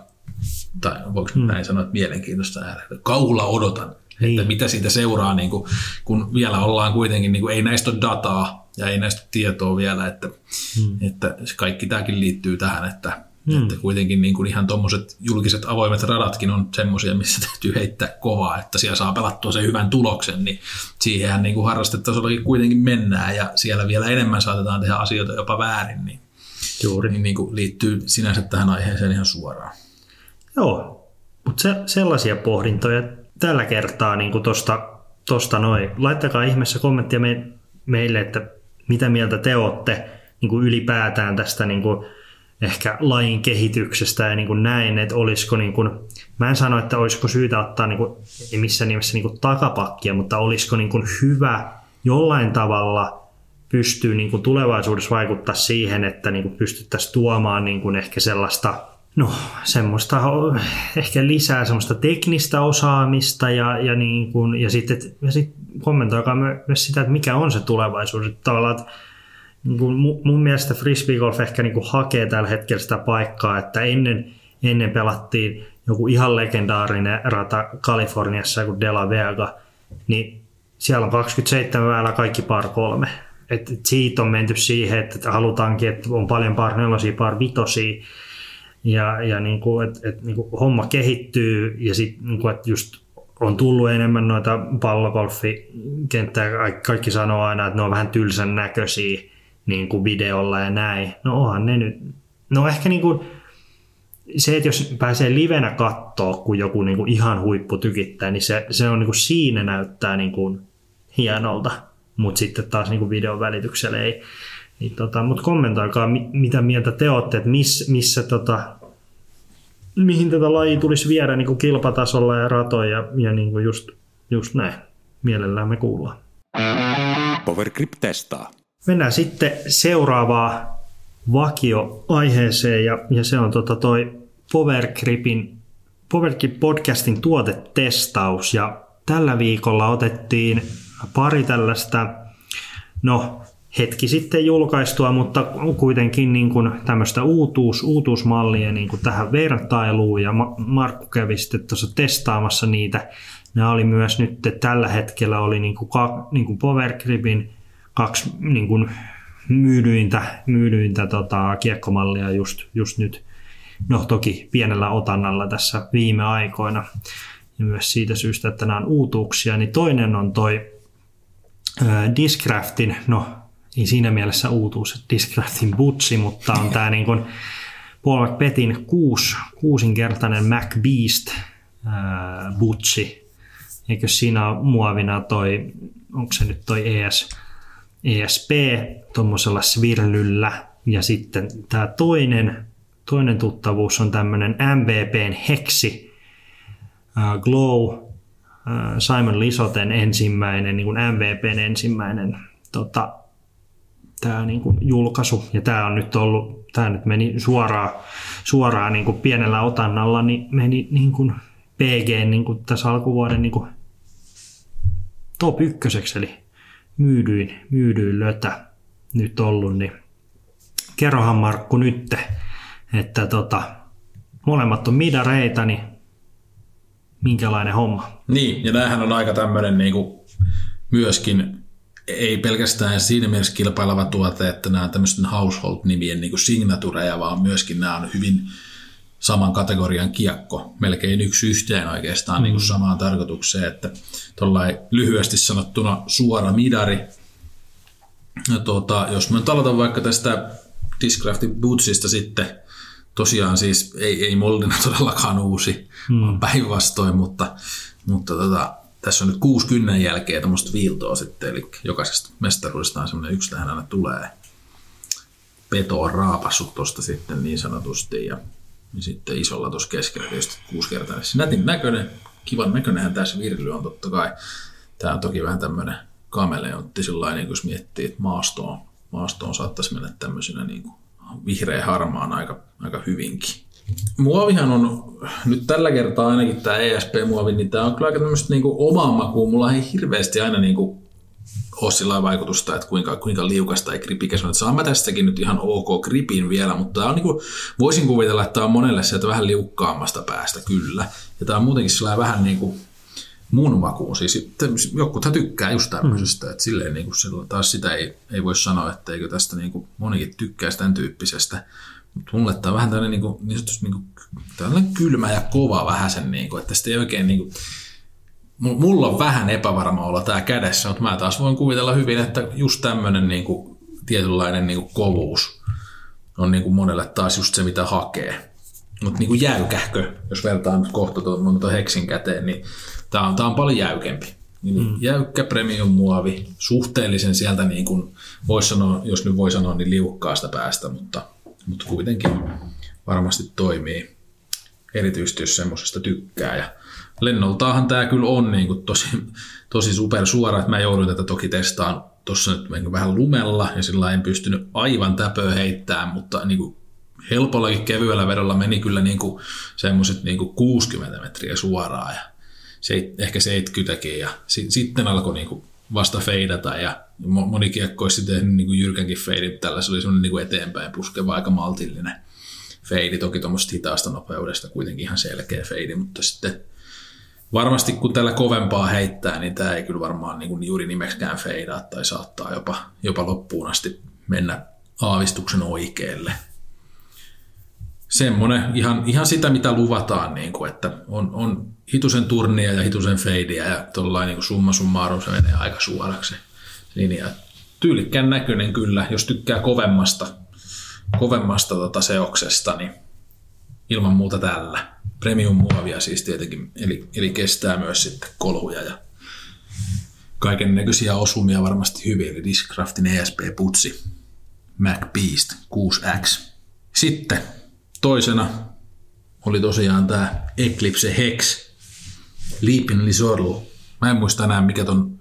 tai voiko hmm. näin sanoa, että mielenkiintoista. Kauhulla odotan, niin. että mitä siitä seuraa, niin kuin, kun vielä ollaan kuitenkin, niin kuin, ei näistä ole dataa ja ei näistä ole tietoa vielä, että, hmm. että kaikki tämäkin liittyy tähän, että, hmm. että kuitenkin niin kuin ihan tuommoiset julkiset avoimet radatkin on semmoisia, missä täytyy heittää kovaa, että siellä saa pelattua sen hyvän tuloksen, niin siihenhän niin kuin harrastetasollakin kuitenkin mennään ja siellä vielä enemmän saatetaan tehdä asioita jopa väärin, niin, Juuri. niin, niin kuin liittyy sinänsä tähän aiheeseen ihan suoraan. Joo, mutta se, sellaisia pohdintoja tällä kertaa niin tuosta tosta noin. Laittakaa ihmeessä kommenttia me, meille, että mitä mieltä te olette niin kuin ylipäätään tästä niin kuin ehkä lajin kehityksestä ja niin kuin näin, että olisiko niin kuin, mä en sano, että olisiko syytä ottaa niin kuin, ei missään nimessä niin kuin takapakkia, mutta olisiko niin kuin hyvä jollain tavalla pystyy niin kuin tulevaisuudessa vaikuttaa siihen, että niin kuin pystyttäisiin tuomaan niin kuin ehkä sellaista no semmoista ehkä lisää semmoista teknistä osaamista ja, ja, niin kuin, ja sitten ja sit kommentoikaa myös sitä, että mikä on se tulevaisuus. Että tavallaan, että niin kuin mun mielestä frisbeegolf ehkä niin kuin hakee tällä hetkellä sitä paikkaa, että ennen, ennen pelattiin joku ihan legendaarinen rata Kaliforniassa kuin De La Vega, niin siellä on 27 väälä kaikki par kolme. Et, et siitä on menty siihen, että halutaankin, että on paljon par nelosia, par vitosia, ja, ja niin kuin, että, että niin kuin homma kehittyy ja sitten niin kuin, että just on tullut enemmän noita pallogolfikenttää. Kaikki sanoo aina, että ne on vähän tylsän näköisiä niin kuin videolla ja näin. No onhan ne nyt. No ehkä niin kuin, se, että jos pääsee livenä katsoa, kun joku niin kuin ihan huippu tykittää, niin se, se on niin kuin siinä näyttää niin kuin hienolta. Mutta sitten taas niin kuin videon välityksellä ei, niin tota, Mutta kommentoikaa, mitä mieltä te olette, että miss, missä tota, mihin tätä lajia tulisi viedä niin kuin kilpatasolla ja ratoja ja, ja niin kuin just, just näin. Mielellään me kuullaan. Powergrip testaa. Mennään sitten seuraavaan vakioaiheeseen ja, ja se on tota toi Powergripin Powergrip podcastin tuotetestaus ja tällä viikolla otettiin pari tällaista no hetki sitten julkaistua, mutta kuitenkin niin kuin tämmöistä uutuus, uutuusmallia niin kuin tähän vertailuun ja Markku kävi sitten tuossa testaamassa niitä. Nämä oli myös nyt tällä hetkellä oli niin kuin, niin kuin Powergripin kaksi niin kuin myydyintä, myydyintä tota, kiekkomallia just, just nyt. No toki pienellä otannalla tässä viime aikoina ja myös siitä syystä, että nämä on uutuuksia, niin toinen on toi Discraftin, no niin siinä mielessä uutuus Discraftin butsi, mutta on tämä niin Paul McBethin kuus, kuusinkertainen MacBeast ää, butsi. Eikö siinä ole muovina toi, onko se nyt toi ES, ESP tuommoisella svirlyllä ja sitten tämä toinen, toinen tuttavuus on tämmöinen MVPn heksi uh, Glow uh, Simon Lisoten ensimmäinen, niin kuin MVPn ensimmäinen tota, tämä niin kuin julkaisu, ja tämä on nyt ollut, tämä nyt meni suoraan, suoraan niin kuin pienellä otannalla, niin meni niin kuin PG niin kuin tässä alkuvuoden niin kuin top ykköseksi, eli myydyin, myydyin lötä nyt ollut, niin kerrohan Markku nyt, että tota, molemmat on midareita, niin minkälainen homma. Niin, ja näähän on aika tämmöinen niin kuin myöskin ei pelkästään siinä mielessä kilpaileva tuote, että nämä tämmöisten household-nimien niin signatureja, vaan myöskin nämä on hyvin saman kategorian kiekko, melkein yksi yhteen oikeastaan mm. niin kuin samaan tarkoitukseen, että lyhyesti sanottuna suora midari. Ja tuota, jos me nyt aloitan vaikka tästä Discraftin Bootsista sitten, tosiaan siis ei, ei moldina todellakaan uusi, mm. päinvastoin, mutta, mutta tota, tässä on nyt 60 jälkeen tämmöistä viiltoa sitten, eli jokaisesta mestaruudesta on semmoinen yksi tähän aina tulee. Peto on raapassut tuosta sitten niin sanotusti, ja Ja sitten isolla tuossa keskellä tietysti kuusi kertaa. Nätin näköinen, kivan näköinenhän tässä virily on totta kai. Tämä on toki vähän tämmöinen kameleontti sillä niin jos miettii, että maastoon, maastoon saattaisi mennä tämmöisenä niin kuin vihreä harmaan aika, aika hyvinkin. Muovihan on nyt tällä kertaa ainakin tämä ESP-muovi, niin tämä on kyllä aika tämmöistä niin omaa makuun. Mulla ei hirveästi aina niin kuin ole sillä vaikutusta, että kuinka, kuinka liukasta tai gripikäs on. Saan mä tästäkin nyt ihan ok gripin vielä, mutta on niin kuin, voisin kuvitella, että tämä on monelle sieltä vähän liukkaammasta päästä kyllä. Ja tämä on muutenkin sillä vähän niin kuin mun makuun. Siis jokuthan tykkää just tämmöisestä, mm. että silleen niin kuin silloin taas sitä ei, ei voi sanoa, että eikö tästä niin kuin monikin tykkäisi tämän tyyppisestä. Mutta mulle tämä on vähän tällainen, niin kuin, niin niin kuin, tällainen kylmä ja kova vähän sen, niin kuin, että sitä ei oikein niin kuin, mulla on vähän epävarma olla tämä kädessä, mutta mä taas voin kuvitella hyvin, että just tämmöinen niin kuin, tietynlainen niin kuin kovuus on niin kuin monelle taas just se, mitä hakee. Mutta niin jäykähkö, jos vertaan nyt kohta tuon heksin käteen, niin tämä on, tää on paljon jäykempi. Niin mm. Jäykkä premium muovi, suhteellisen sieltä niin kuin, vois sanoa, jos nyt voi sanoa, niin liukkaasta päästä, mutta, mutta kuitenkin varmasti toimii. Erityisesti jos semmoisesta tykkää. Ja lennoltaahan tämä kyllä on niin kuin tosi, tosi supersuora, että mä jouduin tätä toki testaan tuossa nyt vähän lumella ja sillä en pystynyt aivan täpöä heittämään, mutta niin kuin helpollakin kevyellä vedolla meni kyllä niin kuin semmoiset niin kuin 60 metriä suoraan ja se, ehkä 70 ja si, sitten alkoi niin kuin vasta feidata ja moni kiekko olisi tehnyt niin kuin jyrkänkin feidin, tällä se oli semmoinen niin kuin eteenpäin puskeva aika maltillinen feidi, toki tuommoista hitaasta nopeudesta kuitenkin ihan selkeä feidi, mutta sitten varmasti kun tällä kovempaa heittää, niin tämä ei kyllä varmaan niin kuin juuri nimeksikään feidaa tai saattaa jopa, jopa loppuun asti mennä aavistuksen oikealle. Semmoinen, ihan, ihan sitä mitä luvataan, niin kuin, että on, on hitusen turnia ja hitusen feidiä ja tuollainen niin summa summarum se menee aika suoraksi linja. Tyylikkään näköinen kyllä, jos tykkää kovemmasta, kovemmasta tota seoksesta, niin ilman muuta tällä. Premium-muovia siis tietenkin, eli, eli kestää myös sitten kolhuja ja kaiken näköisiä osumia varmasti hyvin, eli Discraftin ESP-putsi Mac Beast 6X. Sitten toisena oli tosiaan tämä Eclipse Hex Liipin Lisorlu. Mä en muista enää mikä ton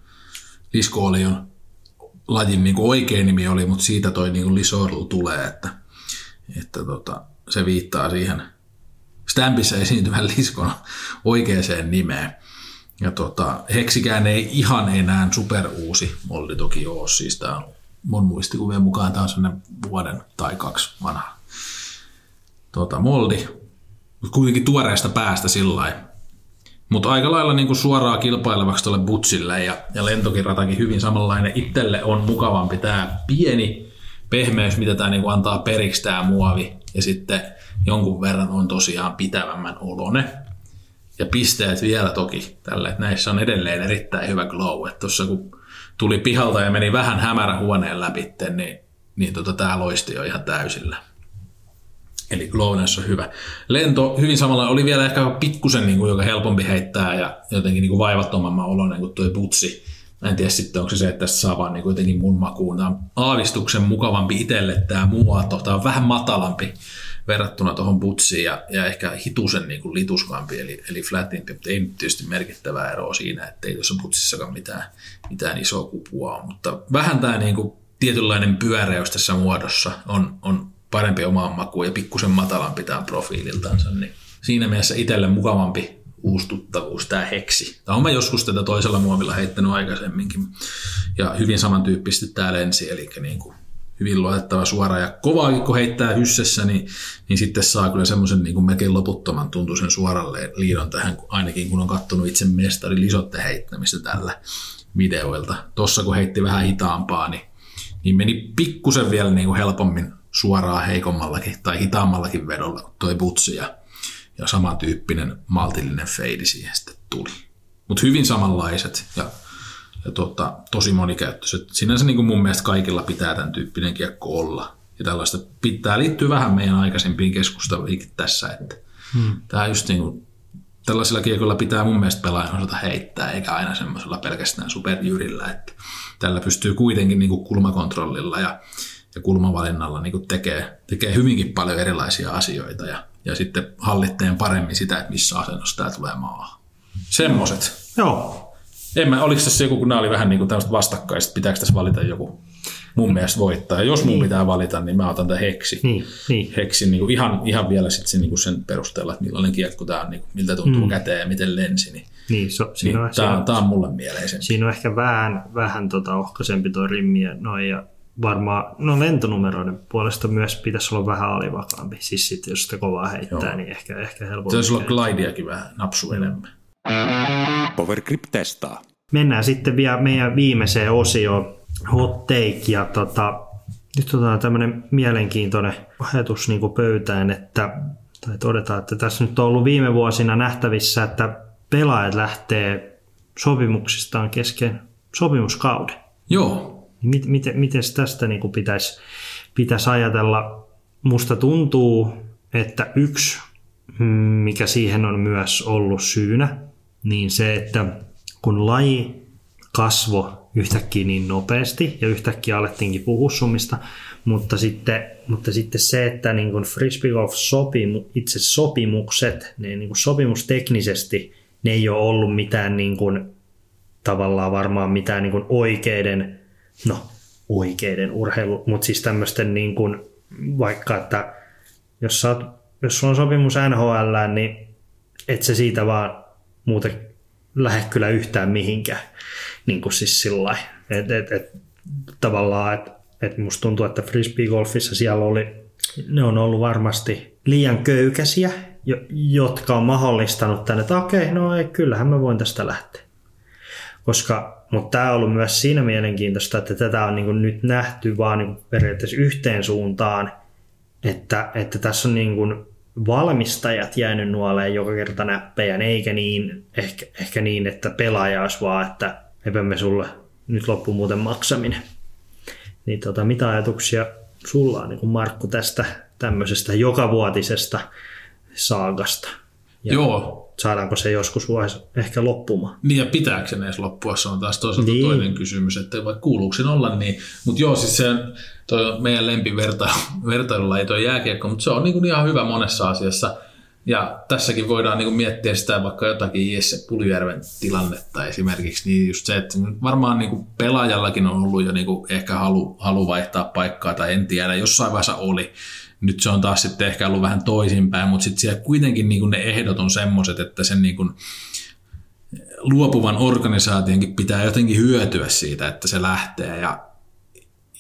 Liskoolion lajin niin oikein nimi oli, mutta siitä toi niin Lisorlu tulee, että, että tota, se viittaa siihen – Stampissa esiintyvän liskon oikeaan nimeen. Ja tota, Heksikään ei ihan enää uusi molli toki ole, siis tämä on mun muistikuvien mukaan tämä on sellainen vuoden tai kaksi vanha tota, moldi, kuitenkin tuoreesta päästä sillä mutta aika lailla niin kuin suoraan kilpailevaksi tuolle Butsille ja, ja lentokin ratakin hyvin samanlainen. Itselle on mukavampi tämä pieni pehmeys, mitä tämä niin kuin antaa periksi tämä muovi. Ja sitten jonkun verran on tosiaan pitävämmän olone. Ja pisteet vielä toki tälle, että näissä on edelleen erittäin hyvä glow. Että tuossa kun tuli pihalta ja meni vähän hämärä huoneen läpi, niin, niin tota, tämä loisti jo ihan täysillä. Eli glowness on hyvä. Lento hyvin samalla oli vielä ehkä pikkusen niin kuin, joka helpompi heittää ja jotenkin niin kuin vaivattomamman oloinen kuin tuo putsi. Mä en tiedä sitten, onko se se, että tässä saa vaan niin jotenkin mun makuun. Tämä on aavistuksen mukavampi itselle tämä muoto. Tämä on vähän matalampi verrattuna tuohon putsiin ja, ja ehkä hitusen niin kuin lituskampi eli, eli flatimpi, mutta ei nyt tietysti merkittävää eroa siinä, että ei tuossa putsissakaan mitään, mitään isoa kupua ole. Mutta vähän tämä niin kuin tietynlainen pyöreys tässä muodossa on, on parempi omaan makuun ja pikkusen matalampi tämä profiililtansa, niin siinä mielessä itselle mukavampi uustuttavuus, tämä heksi. Tämä on mä joskus tätä toisella muovilla heittänyt aikaisemminkin. Ja hyvin samantyyppisesti tämä lensi, eli niin kuin hyvin luotettava suora ja kovaa, kun heittää hyssessä, niin, niin sitten saa kyllä semmoisen niin melkein loputtoman tuntuisen suoralle liidon tähän, ainakin kun on katsonut itse mestari lisotte heittämistä tällä videoilta. Tossa kun heitti vähän hitaampaa, niin, niin meni pikkusen vielä niin kuin helpommin suoraan heikommallakin tai hitaammallakin vedolla kuin toi butsi ja, ja samantyyppinen maltillinen feidi siihen sitten tuli. Mutta hyvin samanlaiset ja tota, tosi monikäyttöiset. Sinänsä niin kuin mun mielestä kaikilla pitää tämän tyyppinen kiekko olla. Ja tällaista pitää liittyä vähän meidän aikaisempiin keskusteluihin tässä, että hmm. tämä just niin kuin, tällaisilla kiekoilla pitää mun mielestä pelaajan osata heittää, eikä aina semmoisella pelkästään superjyrillä, että tällä pystyy kuitenkin niin kuin kulmakontrollilla ja, ja kulmavalinnalla niin kuin tekee, tekee hyvinkin paljon erilaisia asioita ja ja sitten hallitteen paremmin sitä, että missä asennossa tämä tulee maahan. Semmoset. Joo. En mä, oliko tässä joku, kun nämä oli vähän niin kuin tämmöistä vastakkaista, pitääkö tässä valita joku mun mielestä voittaa. Ja jos mun niin. pitää valita, niin mä otan tämän heksi. Niin, niin. Heksin niin kuin ihan, ihan vielä sit sen, niin kuin sen perusteella, että millainen kiekko tämä on, niin kuin, miltä tuntuu mm. käteen ja miten lensi. Niin, niin, so, niin on, tämä, on, tämä on mulle mieleisempi. Siinä on ehkä vähän, vähän tota ohkaisempi tuo rimmi ja noin, ja varmaan, no lentonumeroiden puolesta myös pitäisi olla vähän alivakaampi. Siis sit, jos sitä kovaa heittää, Joo. niin ehkä, ehkä helpompi. Pitäisi olla glideakin vähän napsu enemmän. Powergrip testaa. Mennään sitten vielä meidän viimeiseen osioon, hot take. Ja tota, nyt otetaan tämmöinen mielenkiintoinen ajatus niin kuin pöytään, että, tai todetaan, että tässä nyt on ollut viime vuosina nähtävissä, että pelaajat lähtee sopimuksistaan kesken sopimuskauden. Joo. Miten, miten, miten tästä niin kuin pitäisi, pitäisi ajatella? Musta tuntuu, että yksi, mm, mikä siihen on myös ollut syynä, niin se, että kun laji kasvo yhtäkkiä niin nopeasti ja yhtäkkiä alettiinkin puhua summista, mutta sitten, mutta sitten se, että niin kuin frisbee golf sopimu, itse sopimukset, ne niin kuin sopimusteknisesti, ne ei ole ollut mitään niin kuin, tavallaan varmaan mitään niin kuin oikeiden, no oikeiden urheilu, mutta siis tämmöisten niin kuin, vaikka, että jos, saat, jos sulla on sopimus NHL, niin et se siitä vaan muuten lähde kyllä yhtään mihinkään. Niin kuin siis sillä et, et, et, tavallaan, että et musta tuntuu, että frisbee-golfissa siellä oli, ne on ollut varmasti liian köykäisiä, jotka on mahdollistanut tänne, että okei, okay, no ei, kyllähän mä voin tästä lähteä. Koska, mutta tämä on ollut myös siinä mielenkiintoista, että tätä on niin nyt nähty vaan niin periaatteessa yhteen suuntaan, että, että tässä on niin kuin valmistajat jäänyt nuoleen joka kerta näppejä, eikä niin, ehkä, ehkä niin, että pelaaja olisi vaan, että eipä me sulle nyt loppu muuten maksaminen. Niin tota, mitä ajatuksia sulla on niin Markku tästä tämmöisestä jokavuotisesta saagasta? Ja Joo. Saadaanko se joskus vaiheessa ehkä loppumaan? Niin ja pitääkö se edes loppua, se on taas toisaalta niin. toinen kysymys, että vaikka kuuluuko sen olla niin. Mutta joo, siis se toi meidän lempivertailulla ei tuo jääkiekko, mutta se on niin kuin ihan hyvä monessa asiassa. Ja tässäkin voidaan niin kuin miettiä sitä vaikka jotakin Jesse Puljärven tilannetta esimerkiksi, niin just se, että varmaan niin kuin pelaajallakin on ollut jo niin kuin ehkä halu, halu vaihtaa paikkaa tai en tiedä, jossain vaiheessa oli. Nyt se on taas sitten ehkä ollut vähän toisinpäin, mutta sitten siellä kuitenkin niin kuin ne ehdot on semmoiset, että sen niin kuin luopuvan organisaationkin pitää jotenkin hyötyä siitä, että se lähtee ja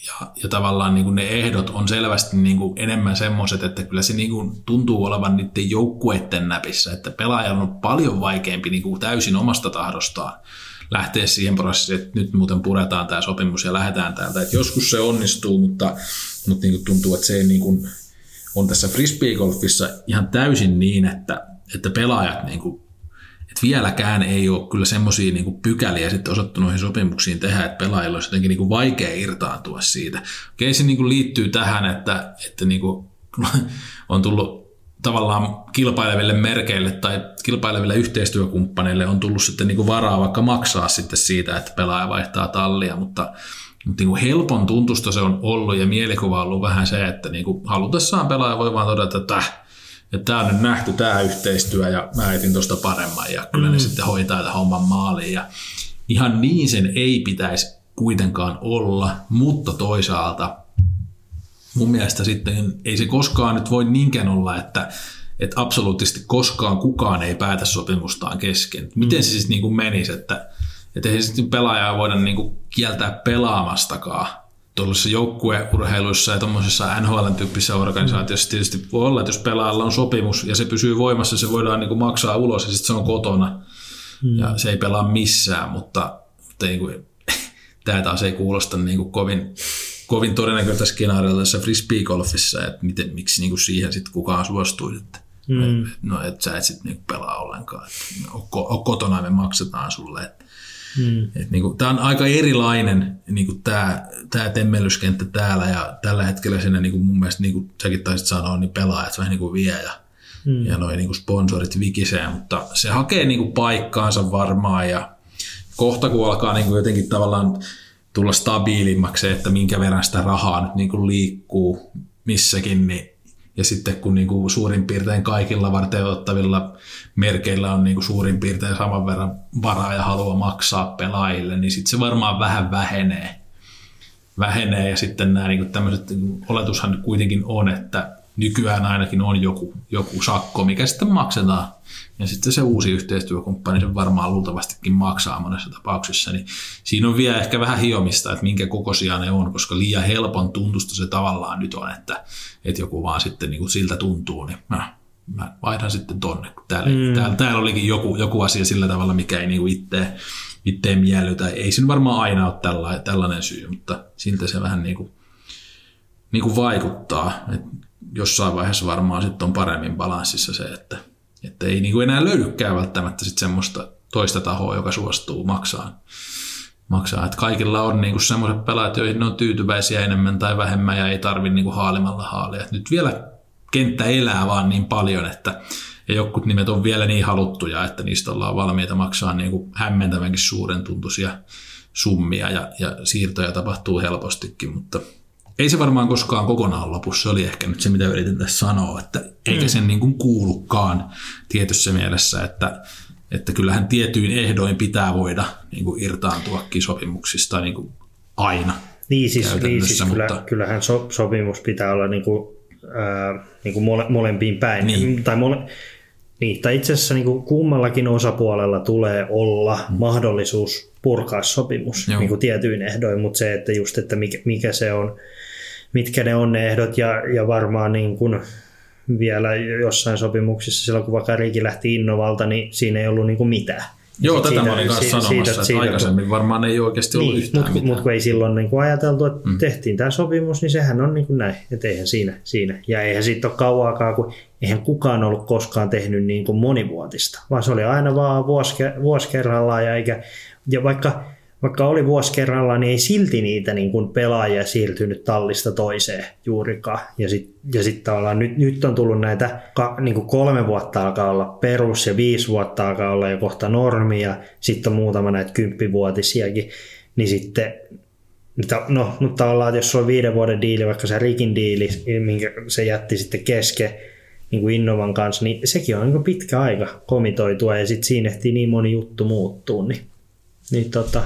ja, ja tavallaan niin kuin ne ehdot on selvästi niin kuin enemmän semmoiset, että kyllä se niin kuin tuntuu olevan niiden joukkueiden näpissä, että pelaajan on paljon vaikeampi niin kuin täysin omasta tahdostaan lähteä siihen prosessiin, että nyt muuten puretaan tämä sopimus ja lähdetään täältä. Että joskus se onnistuu, mutta, mutta niin kuin tuntuu, että se ei niin kuin, on tässä frisbee-golfissa ihan täysin niin, että, että pelaajat niin kuin että vieläkään ei ole kyllä semmoisia niin pykäliä sitten osattu noihin sopimuksiin tehdä, että pelaajilla olisi jotenkin niin kuin vaikea irtaantua siitä. Okei, se niin kuin liittyy tähän, että, että niin kuin on tullut tavallaan kilpaileville merkeille tai kilpaileville yhteistyökumppaneille on tullut sitten niin kuin varaa vaikka maksaa sitten siitä, että pelaaja vaihtaa tallia, mutta, mutta niin helpon tuntusta se on ollut ja mielikuva on ollut vähän se, että niin kuin halutessaan pelaaja voi vaan todeta, että äh, että tämä on nyt nähty tämä yhteistyö ja mä etin tuosta paremman ja kyllä mm. ne sitten hoitaa tätä homman maaliin ja ihan niin sen ei pitäisi kuitenkaan olla, mutta toisaalta mun mielestä sitten ei se koskaan nyt voi niinkään olla, että, että absoluuttisesti koskaan kukaan ei päätä sopimustaan kesken. Miten mm. se siis niin kuin menisi, että, että ei sitten pelaajaa voida niin kuin kieltää pelaamastakaan, tuollaisissa joukkueurheiluissa ja tuommoisessa NHL-tyyppisissä organisaatioissa tietysti voi olla, että jos pelaajalla on sopimus ja se pysyy voimassa, se voidaan niin kuin maksaa ulos ja sitten se on kotona hmm. ja se ei pelaa missään, mutta, mutta niin kuin, tämä taas ei kuulosta niin kuin kovin, kovin todennäköistä skenaariota tässä frisbee-golfissa, että miten, miksi niin kuin siihen sitten kukaan suostuisi, että hmm. no, että sä et sitten niin pelaa ollenkaan, että on kotona me maksetaan sulle, että Mm. niin kuin, tämä on aika erilainen niin kuin tämä, tämä temmelyskenttä täällä ja tällä hetkellä siinä niin kuin mun mielestä, niin kuin säkin taisit sanoa, niin pelaajat vähän niin kuin vie ja, mm. ja noin niin sponsorit vikisee, mutta se hakee niin kuin paikkaansa varmaan ja kohta kun alkaa niin kuin jotenkin tavallaan tulla stabiilimmaksi että minkä verran sitä rahaa nyt niin kuin liikkuu missäkin, niin ja sitten kun niin kuin suurin piirtein kaikilla varteenottavilla merkeillä on niin kuin suurin piirtein saman verran varaa ja halua maksaa pelaajille, niin sitten se varmaan vähän vähenee. Vähenee ja sitten nämä niin tämmöiset, niin oletushan kuitenkin on, että nykyään ainakin on joku, joku sakko, mikä sitten maksetaan. Ja sitten se uusi yhteistyökumppani sen varmaan luultavastikin maksaa monessa tapauksessa. Niin siinä on vielä ehkä vähän hiomista, että minkä kokoisia ne on, koska liian helpon tuntusta se tavallaan nyt on, että, että joku vaan sitten niin kuin siltä tuntuu, niin mä, mä vaihdan sitten tonne. Täällä, mm. täällä, täällä olikin joku, joku asia sillä tavalla, mikä ei niin kuin itse, itteen miellytä. Ei siinä varmaan aina ole tällainen, tällainen syy, mutta siltä se vähän niin kuin, niin kuin vaikuttaa. Et jossain vaiheessa varmaan sitten on paremmin balanssissa se, että, että ei niin kuin enää löydykään välttämättä sit semmoista toista tahoa, joka suostuu maksaa. maksaa. Että kaikilla on niin semmoiset pelaajat, joihin ne on tyytyväisiä enemmän tai vähemmän ja ei tarvitse niin haalimalla haalia. Et nyt vielä kenttä elää vaan niin paljon, että ja jotkut nimet on vielä niin haluttuja, että niistä ollaan valmiita maksaa niin kuin hämmentävänkin suuren tuntuisia summia ja, ja siirtoja tapahtuu helpostikin, mutta ei se varmaan koskaan kokonaan lopussa. Se oli ehkä nyt se, mitä yritin tässä sanoa, että eikä mm. sen niin kuin kuulukaan tietyssä mielessä, että, että kyllähän tietyin ehdoin pitää voida niin kuin irtaantuakin sopimuksista niin kuin aina. Niin siis, niin siis mutta... kyllä, kyllähän so, sopimus pitää olla niin kuin, äh, niin kuin mole, molempiin päin. Niin. Tai, mole, niin, tai itse asiassa niin kuin kummallakin osapuolella tulee olla mm. mahdollisuus purkaa sopimus niin kuin tietyin ehdoin, mutta se, että just, että mikä, mikä se on, mitkä ne on ne ehdot ja, ja varmaan niin kuin vielä jossain sopimuksissa silloin kun vaikka Riiki lähti Innovalta, niin siinä ei ollut niin kuin mitään. Joo, tätä mä olin kanssa siitä, sanomassa, siitä, että siitä, aikaisemmin kun, varmaan ei oikeasti ollut niin, yhtään Mutta mut kun ei silloin niin kuin ajateltu, että mm. tehtiin tämä sopimus, niin sehän on niin kuin näin, että eihän siinä, siinä. Ja eihän siitä ole kauaakaan, kun eihän kukaan ollut koskaan tehnyt niin kuin monivuotista, vaan se oli aina vaan vuosi, vuosi kerrallaan ja, eikä, ja vaikka vaikka oli vuosi kerralla, niin ei silti niitä niin kuin pelaajia siirtynyt tallista toiseen juurikaan. Ja sitten ja sit tavallaan nyt, nyt on tullut näitä niin kuin kolme vuotta alkaa olla perus ja viisi vuotta alkaa olla jo kohta normi ja sitten on muutama näitä kymppivuotisiakin. Niin sitten No, mutta ollaan, jos on viiden vuoden diili, vaikka se Rikin diili, minkä se jätti sitten kesken niin kuin Innovan kanssa, niin sekin on niin pitkä aika komitoitua ja sitten siinä ehtii niin moni juttu muuttuu. Niin, niin tota,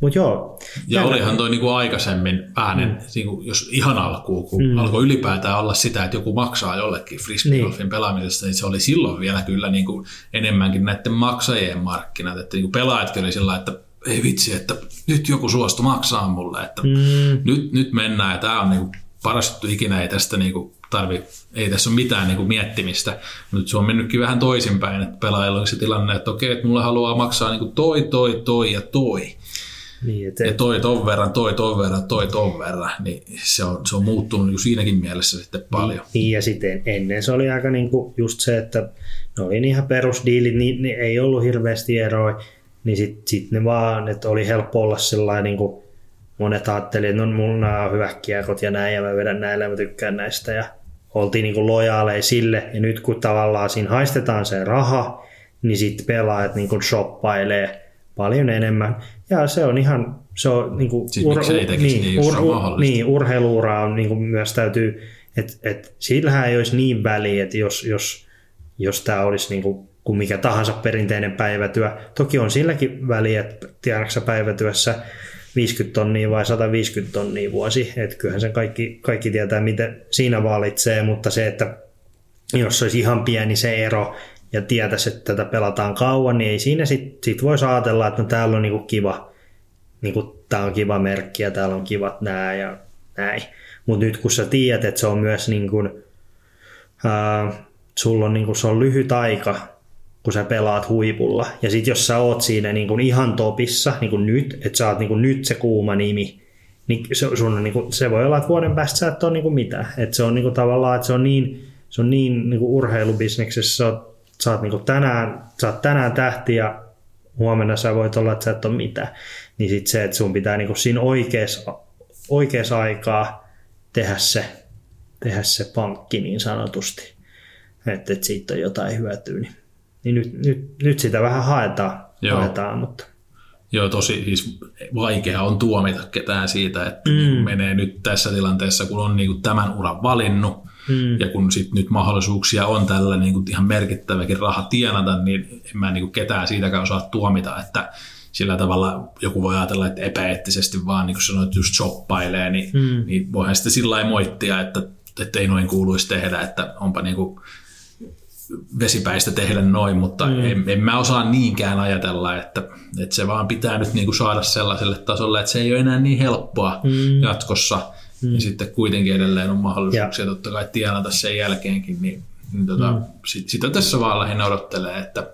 Mut joo. Ja olihan toi niinku aikaisemmin äänen, mm. niinku, jos ihan alkuun, kun mm. alkoi ylipäätään olla sitä, että joku maksaa jollekin frisbeegolfin niin. pelaamisesta, niin se oli silloin vielä kyllä niinku enemmänkin näiden maksajien markkinat. Että niinku pelaajatkin oli sillä että ei vitsi, että nyt joku suostu maksaa mulle, että mm. nyt, nyt mennään ja tämä on niinku paras juttu ikinä, ei tästä niinku tarvi, ei tässä ole mitään niinku miettimistä. Nyt se on mennytkin vähän toisinpäin, että pelaajilla on se tilanne, että okei, että mulle haluaa maksaa niinku toi, toi, toi ja toi. Niin, et, ja toi ton verran, toi ton verran, toi ton verran, niin se on, se on muuttunut niin siinäkin mielessä sitten paljon. Niin, niin ja sitten ennen se oli aika niin kuin just se, että ne oli ihan perusdiilit, niin, niin ei ollut hirveästi eroja, niin sitten sit ne vaan, että oli helppo olla sellainen niin kuin monet ajattelivat, että no mulla on hyvät kiekot ja näin ja mä vedän näillä ja mä tykkään näistä ja oltiin niin kuin lojaaleja sille ja nyt kun tavallaan siinä haistetaan se raha, niin sitten pelaajat niin kuin shoppailee paljon enemmän. Ja se on ihan, se on niin kuin, siis ur, niin, niin, ur, ur, niin, urheiluura on niin kuin myös täytyy, että et, sillähän ei olisi niin väliä, että jos, jos, jos tämä olisi niin kuin, kuin mikä tahansa perinteinen päivätyö. Toki on silläkin väliä, että tiedätkö päivätyössä 50 tonnia vai 150 tonnia vuosi, että kyllähän sen kaikki, kaikki tietää, miten siinä valitsee, mutta se, että jos olisi ihan pieni se ero, ja tietäisi, että tätä pelataan kauan, niin ei siinä sitten sit voisi ajatella, että no täällä on niinku kiva, niinku, tää on kiva merkki ja täällä on kivat nää ja näin. Mutta nyt kun sä tiedät, että se on myös niin kuin, ää, sulla on, niin kuin, se on lyhyt aika, kun sä pelaat huipulla. Ja sitten jos sä oot siinä niin kuin ihan topissa, niin kuin nyt, että sä oot niin kuin nyt se kuuma nimi, niin se, sun on, niin kuin, se voi olla, että vuoden päästä sä et ole niin kuin mitään. Että se on niin kuin, tavallaan, että se on niin, se on niin, niin kuin urheilubisneksessä, sä oot sä oot, niin tänään, sä oot tänään tähti ja huomenna sä voit olla, että sä et ole mitään. Niin sitten se, että sun pitää niin siinä oikeassa, oikeassa aikaa tehdä se, tehdä se pankki niin sanotusti, että, että siitä on jotain hyötyä. Niin, niin nyt, nyt, nyt sitä vähän haetaan, Joo. haetaan mutta... Joo, tosi siis vaikea on tuomita ketään siitä, että mm. menee nyt tässä tilanteessa, kun on niin kuin tämän uran valinnut, Mm. Ja kun sit nyt mahdollisuuksia on tällä niin kuin ihan merkittäväkin raha tienata, niin en mä niin kuin ketään siitäkään osaa tuomita, että sillä tavalla joku voi ajatella, että epäeettisesti vaan niin kuin sanoit, just shoppailee, niin, mm. niin voihan sitten sillä lailla moittia, että, että ei noin kuuluisi tehdä, että onpa niin kuin vesipäistä tehdä noin, mutta mm. en, en mä osaa niinkään ajatella, että, että se vaan pitää nyt niin kuin saada sellaiselle tasolle, että se ei ole enää niin helppoa mm. jatkossa, mm. ja sitten kuitenkin edelleen on mahdollisuuksia ja. totta kai tienata sen jälkeenkin, niin, niin tota, mm. sit, sitä tässä vaan lähinnä odottelee, että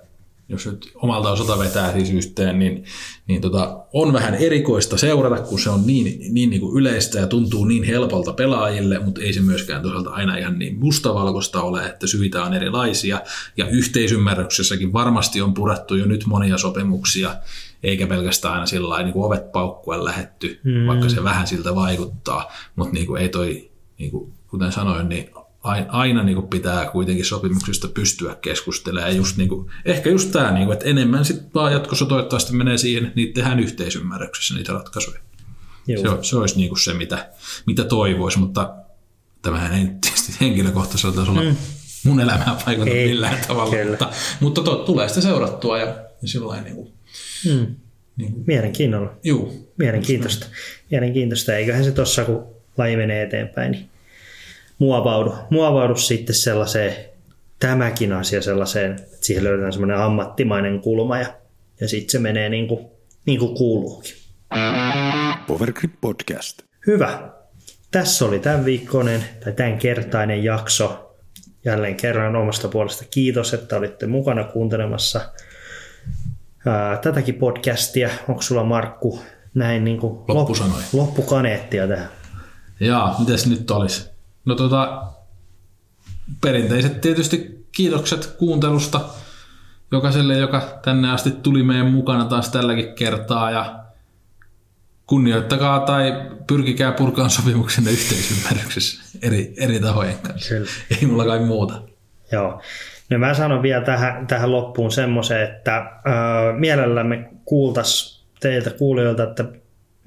jos nyt omalta osalta vetää siis yhteen, niin, niin tota, on vähän erikoista seurata, kun se on niin, niin, niin kuin yleistä ja tuntuu niin helpolta pelaajille, mutta ei se myöskään toisaalta aina ihan niin mustavalkoista ole, että syitä on erilaisia. Ja yhteisymmärryksessäkin varmasti on purettu jo nyt monia sopimuksia, eikä pelkästään aina sillä niin kuin ovet paukkuen lähetty, mm. vaikka se vähän siltä vaikuttaa, mutta niin kuin ei toi, niin kuin, kuten sanoin, niin aina niin kuin pitää kuitenkin sopimuksista pystyä keskustelemaan. Just niin kuin, ehkä just tämä, niin kuin, että enemmän sitten vaan jatkossa toivottavasti menee siihen, että niitä tehdään yhteisymmärryksessä niitä ratkaisuja. Se, se olisi niin kuin se, mitä, mitä toivoisi, mutta tämähän ei tietysti henkilökohtaisella tasolla mm. mun elämään vaikuta millään tavalla, kyllä. mutta, mutta to, tulee sitä seurattua ja, ja sillä niin kuin, mm. niin kuin, Mielenkiinnolla. Juu. Mielenkiintoista. Mielenkiintoista. Eiköhän se tuossa, kun laji menee eteenpäin, niin muovaudu, muovaudu sitten sellaiseen, tämäkin asia sellaiseen, että siihen löydetään semmoinen ammattimainen kulma ja, ja sitten se menee niin kuin, niin kuin kuuluukin. Powergrip Podcast. Hyvä. Tässä oli tämän viikkoinen tai tämän kertainen jakso. Jälleen kerran omasta puolesta kiitos, että olitte mukana kuuntelemassa ää, tätäkin podcastia. Onko sulla Markku näin niin kuin loppukaneettia tähän? Jaa, mitäs nyt olisi? No tota, perinteiset tietysti kiitokset kuuntelusta jokaiselle, joka tänne asti tuli meidän mukana taas tälläkin kertaa ja kunnioittakaa tai pyrkikää purkaan sopimuksen yhteisymmärryksessä eri, eri tahojen kanssa. Kyllä. Ei mulla kai muuta. Joo. No mä sanon vielä tähän, tähän loppuun semmoisen, että äh, mielellämme kuultaisiin teiltä kuulijoilta, että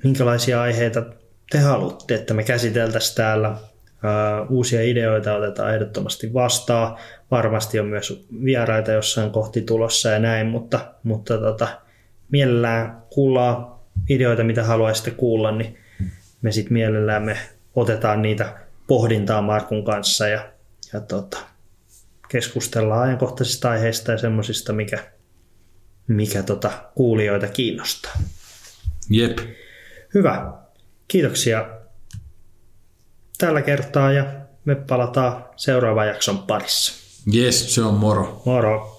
minkälaisia aiheita te haluatte, että me käsiteltäisiin täällä uusia ideoita otetaan ehdottomasti vastaan. Varmasti on myös vieraita jossain kohti tulossa ja näin, mutta, mutta tota, mielellään kuullaan ideoita, mitä haluaisitte kuulla, niin me sitten mielellään me otetaan niitä pohdintaa Markun kanssa ja, ja tota, keskustellaan ajankohtaisista aiheista ja semmoisista, mikä, mikä tota, kuulijoita kiinnostaa. Jep. Hyvä. Kiitoksia tällä kertaa ja me palataan seuraavan jakson parissa. Yes, se on moro. Moro.